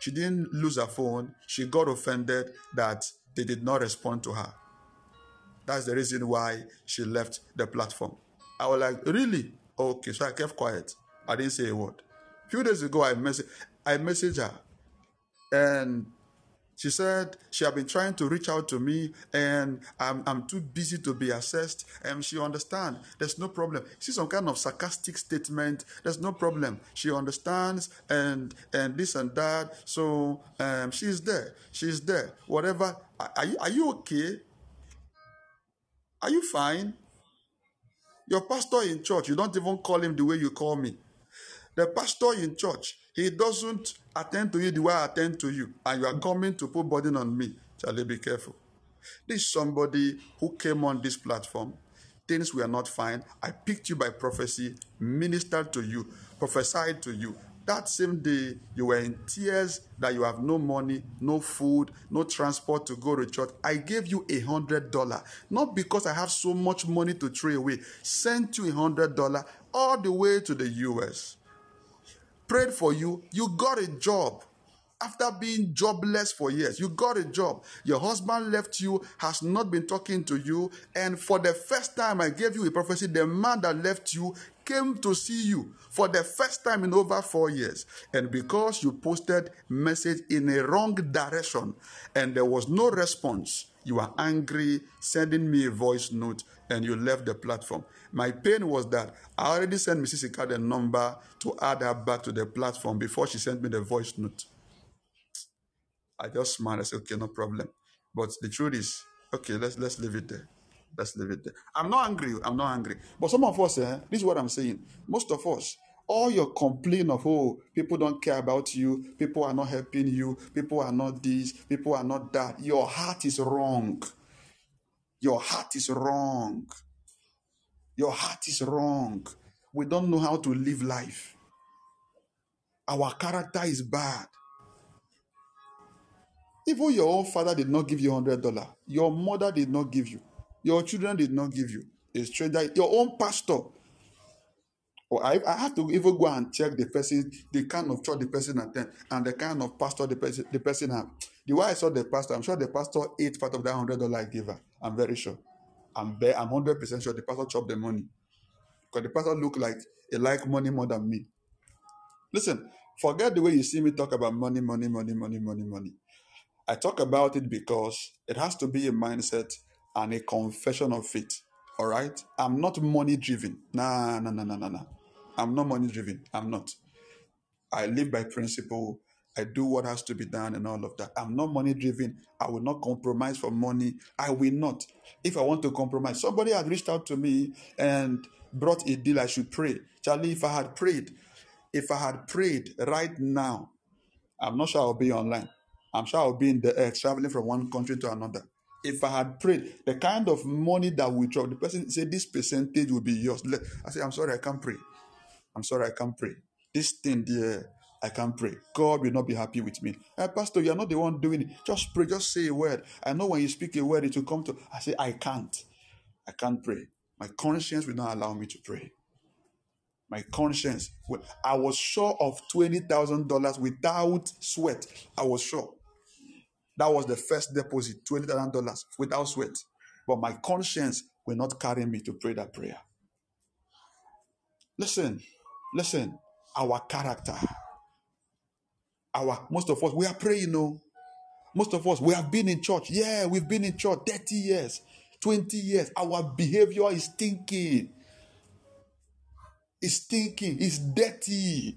She didn't lose her phone. She got offended that they did not respond to her. That's the reason why she left the platform. I was like, really? Okay, so I kept quiet. I didn't say a word. A few days ago, I messaged, I messaged her, and She said she had been trying to reach out to me and I'm, I'm too busy to be assessed. And she understands. There's no problem. See some kind of sarcastic statement. There's no problem. She understands and and this and that. So um, she's there. She's there. Whatever. Are you, are you okay? Are you fine? Your pastor in church, you don't even call him the way you call me. The pastor in church, he doesn't attend to you the way I attend to you, and you are coming to put burden on me. Charlie, be careful. This is somebody who came on this platform. Things were not fine. I picked you by prophecy, ministered to you, prophesied to you. That same day, you were in tears that you have no money, no food, no transport to go to church. I gave you a hundred dollar, not because I have so much money to throw away. Sent you a hundred dollar all the way to the US prayed for you, you got a job. After being jobless for years, you got a job. Your husband left you, has not been talking to you, and for the first time, I gave you a prophecy. The man that left you came to see you for the first time in over four years. And because you posted message in a wrong direction and there was no response, you were angry, sending me a voice note, and you left the platform. My pain was that I already sent Mrs. Ika the number to add her back to the platform before she sent me the voice note. I just smiled. I said, okay, no problem. But the truth is, okay, let's let's leave it there. Let's leave it there. I'm not angry. I'm not angry. But some of us, eh, this is what I'm saying. Most of us, all your complaint of oh people don't care about you people are not helping you people are not this people are not that your heart is wrong your heart is wrong your heart is wrong we don't know how to live life our character is bad even your own father did not give you hundred dollar your mother did not give you your children did not give you a stranger your own pastor or I, I have to even go and check the person, the kind of church the person attend, and the kind of pastor the person the person have. The way I saw the pastor, I'm sure the pastor ate part of that hundred dollar I gave her. I'm very sure. I'm be, I'm hundred percent sure the pastor chopped the money because the pastor look like he like money more than me. Listen, forget the way you see me talk about money, money, money, money, money, money. I talk about it because it has to be a mindset and a confession of faith. All right, I'm not money driven. Nah, nah, nah, nah, nah, nah. I'm not money driven. I'm not. I live by principle. I do what has to be done and all of that. I'm not money driven. I will not compromise for money. I will not. If I want to compromise, somebody had reached out to me and brought a deal I should pray. Charlie, if I had prayed, if I had prayed right now, I'm not sure I'll be online. I'm sure I'll be in the air traveling from one country to another. If I had prayed, the kind of money that we drop, the person said this percentage will be yours. I say, I'm sorry, I can't pray. I'm sorry, I can't pray. This thing there, I can't pray. God will not be happy with me. Hey, Pastor, you're not the one doing it. Just pray, just say a word. I know when you speak a word, it will come to. I say, I can't. I can't pray. My conscience will not allow me to pray. My conscience. I was sure of $20,000 without sweat. I was sure. That was the first deposit, $20,000 without sweat. But my conscience will not carry me to pray that prayer. Listen, Listen, our character. Our most of us, we are praying, you know. Most of us, we have been in church. Yeah, we've been in church 30 years, 20 years. Our behavior is stinking. It's stinking. It's dirty.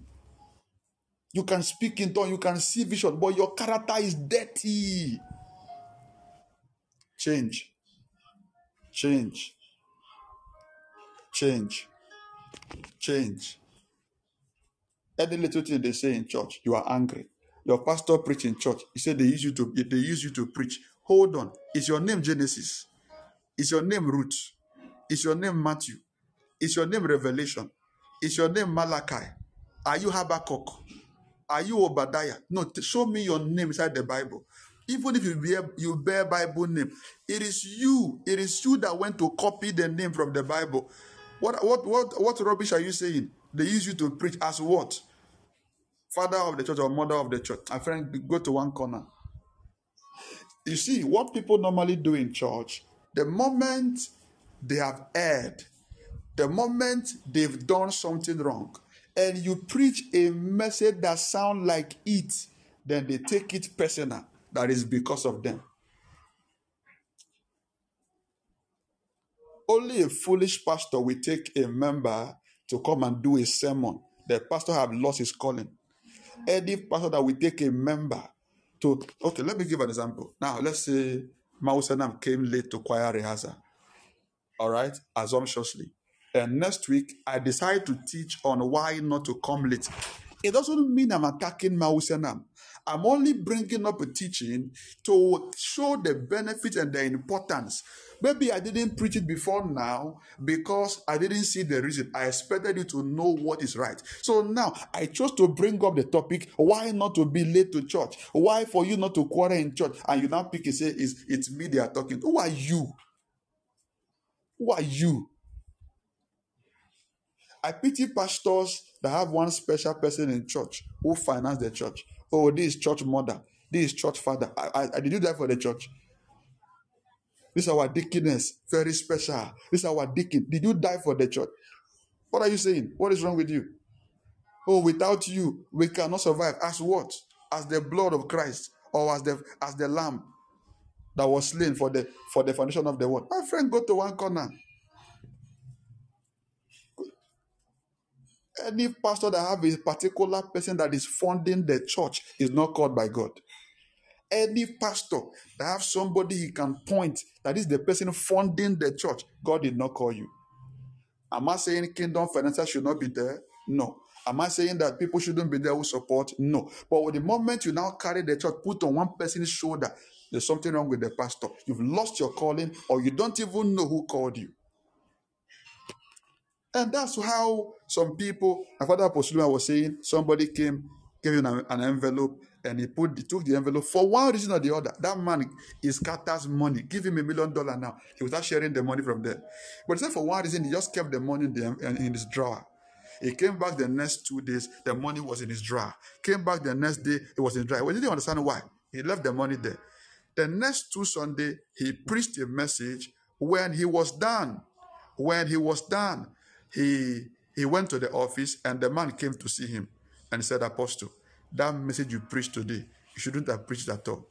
You can speak in tongues, you can see vision, but your character is dirty. Change. Change. Change. Change. Any little thing they say in church, you are angry. Your pastor preach in church. He said they use you to they use you to preach. Hold on. Is your name Genesis? Is your name Ruth? Is your name Matthew? Is your name Revelation? Is your name Malachi? Are you Habakkuk? Are you Obadiah? No, show me your name inside the Bible. Even if you bear, you bear Bible name, it is you. It is you that went to copy the name from the Bible. What what what what rubbish are you saying? They use you to preach as what? Father of the church or mother of the church. My friend, go to one corner. You see, what people normally do in church, the moment they have erred, the moment they've done something wrong, and you preach a message that sounds like it, then they take it personal. that is because of them. Only a foolish pastor will take a member to come and do a sermon. The pastor have lost his calling. Any pastor that will take a member to okay, let me give an example. Now let's say Mausenam came late to choir rehearsal. All right, assumptuously. And next week I decide to teach on why not to come late. It doesn't mean I'm attacking Mausenam. I'm only bringing up a teaching to show the benefit and the importance. Maybe I didn't preach it before now because I didn't see the reason. I expected you to know what is right. So now I chose to bring up the topic why not to be late to church? Why for you not to quarrel in church? And you now pick and say, it's, it's me they are talking. Who are you? Who are you? I pity pastors that have one special person in church who finance the church. Oh, this is church mother. This is church father. I, I, I did you that for the church? This is our deaconess, very special. This is our deacon. Did you die for the church? What are you saying? What is wrong with you? Oh, without you, we cannot survive. As what? As the blood of Christ, or as the as the lamb that was slain for the for the foundation of the world. My friend, go to one corner. Any pastor that have a particular person that is funding the church is not called by God. Any pastor that have somebody he can point that is the person funding the church, God did not call you. Am I saying kingdom finances should not be there? No. Am I saying that people shouldn't be there who support? No. But with the moment you now carry the church, put on one person's shoulder, there's something wrong with the pastor. You've lost your calling, or you don't even know who called you. And that's how some people, my father Apostle was saying, somebody came, gave him an, an envelope, and he put he took the envelope for one reason or the other. That man is scatters money. Give him a million dollar now. He was not sharing the money from there. But he said for one reason, he just kept the money in, the, in his drawer. He came back the next two days, the money was in his drawer. Came back the next day, it was in his drawer. He didn't understand why. He left the money there. The next two Sunday, he preached a message. When he was done, when he was done, he he went to the office and the man came to see him and said, Apostle, that message you preached today, you shouldn't have preached at all.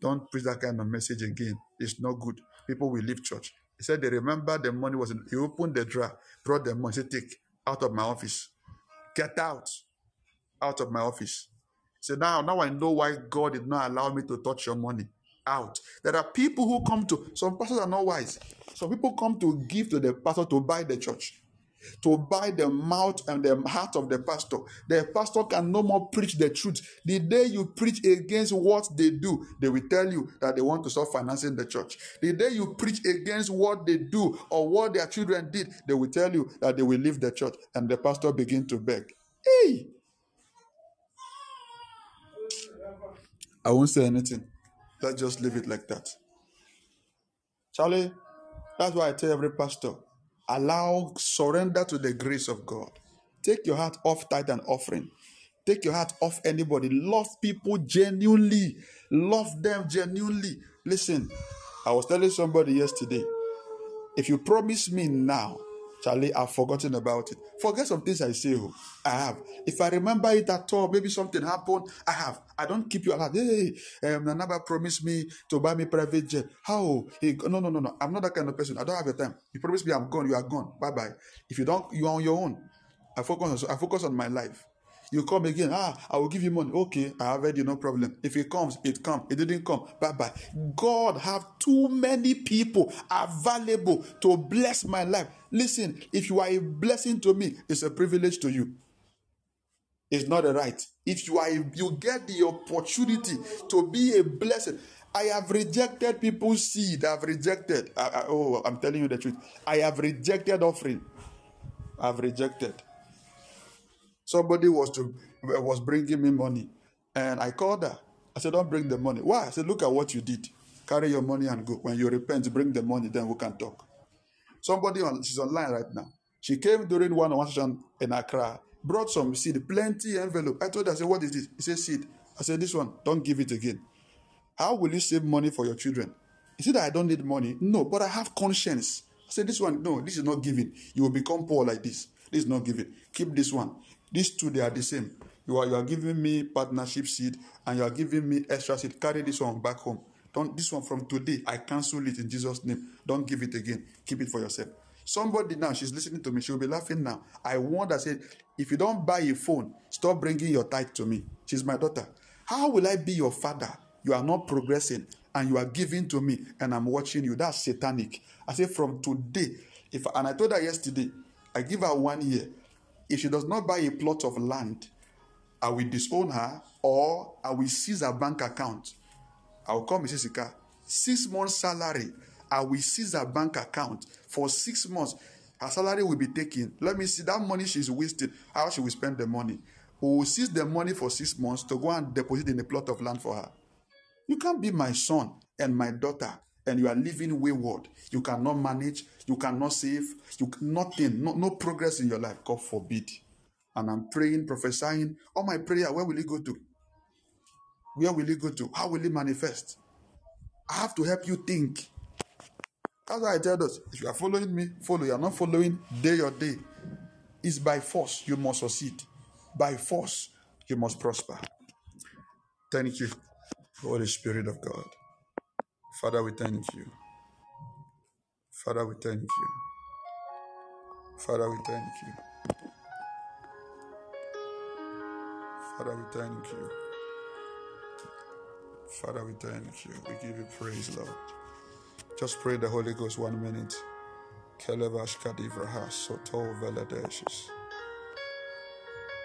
Don't preach that kind of message again. It's not good. People will leave church. He said they remember the money was in, he opened the drawer, brought the money, said, Take out of my office. Get out. Out of my office. So now, now I know why God did not allow me to touch your money. Out. There are people who come to some pastors are not wise. Some people come to give to the pastor to buy the church to buy the mouth and the heart of the pastor. The pastor can no more preach the truth. The day you preach against what they do, they will tell you that they want to stop financing the church. The day you preach against what they do or what their children did, they will tell you that they will leave the church and the pastor begin to beg. Hey! I won't say anything. Let's just leave it like that. Charlie, that's why I tell every pastor Allow, surrender to the grace of God. Take your heart off tithe and offering. Take your heart off anybody. Love people genuinely. Love them genuinely. Listen, I was telling somebody yesterday if you promise me now Charlie, I've forgotten about it. Forget some things I say. Oh, I have. If I remember it at all, maybe something happened. I have. I don't keep you alive. Hey, um, Nanaba promised me to buy me private jet. How? He, no, no, no, no. I'm not that kind of person. I don't have the time. You promised me I'm gone. You are gone. Bye bye. If you don't, you are on your own. I focus on. I focus on my life. You come again. Ah, I will give you money. Okay, I have you. No problem. If it comes, it come. It didn't come. Bye bye. God have too many people available to bless my life. Listen, if you are a blessing to me, it's a privilege to you. It's not a right. If you are, you get the opportunity to be a blessing. I have rejected people's seed. I've rejected. I, I, oh, I'm telling you the truth. I have rejected offering. I've rejected. Somebody was to was bringing me money, and I called her. I said, "Don't bring the money." Why? I said, "Look at what you did. Carry your money and go. When you repent, bring the money. Then we can talk." Somebody on she's online right now. She came during one on session in Accra, brought some seed, plenty envelope. I told her, I said, "What is this?" He said, "Seed." I said, "This one, don't give it again." How will you save money for your children? He said, "I don't need money." No, but I have conscience. I said, "This one, no, this is not giving. You will become poor like this. This is not giving. Keep this one." These two, they are the same. You are you are giving me partnership seed and you are giving me extra seed. Carry this one back home. Don't this one from today. I cancel it in Jesus' name. Don't give it again. Keep it for yourself. Somebody now, she's listening to me. She'll be laughing now. I warned her, said, if you don't buy a phone, stop bringing your tithe to me. She's my daughter. How will I be your father? You are not progressing and you are giving to me and I'm watching you. That's satanic. I say from today, if and I told her yesterday, I give her one year. If she does not buy a plot of land, I will disown her or I will seize her bank account. I will call Mrs. Sika. Six months salary, I will seize her bank account for six months. Her salary will be taken. Let me see that money she's wasting. How she will spend the money. We will seize the money for six months to go and deposit in a plot of land for her. You can't be my son and my daughter and you are living wayward. You cannot manage, you cannot save, you nothing, no, no progress in your life. God forbid. And I'm praying, prophesying. All my prayer, where will it go to? Where will it go to? How will it manifest? I have to help you think. That's why I tell us if you are following me, follow. You are not following day or day. It's by force you must succeed. By force you must prosper. Thank you, Holy Spirit of God. Father, we thank you. Father, we thank you. Father, we thank you. Father, we thank you. Father, we thank you. We give you praise, Lord. Just pray the Holy Ghost one minute.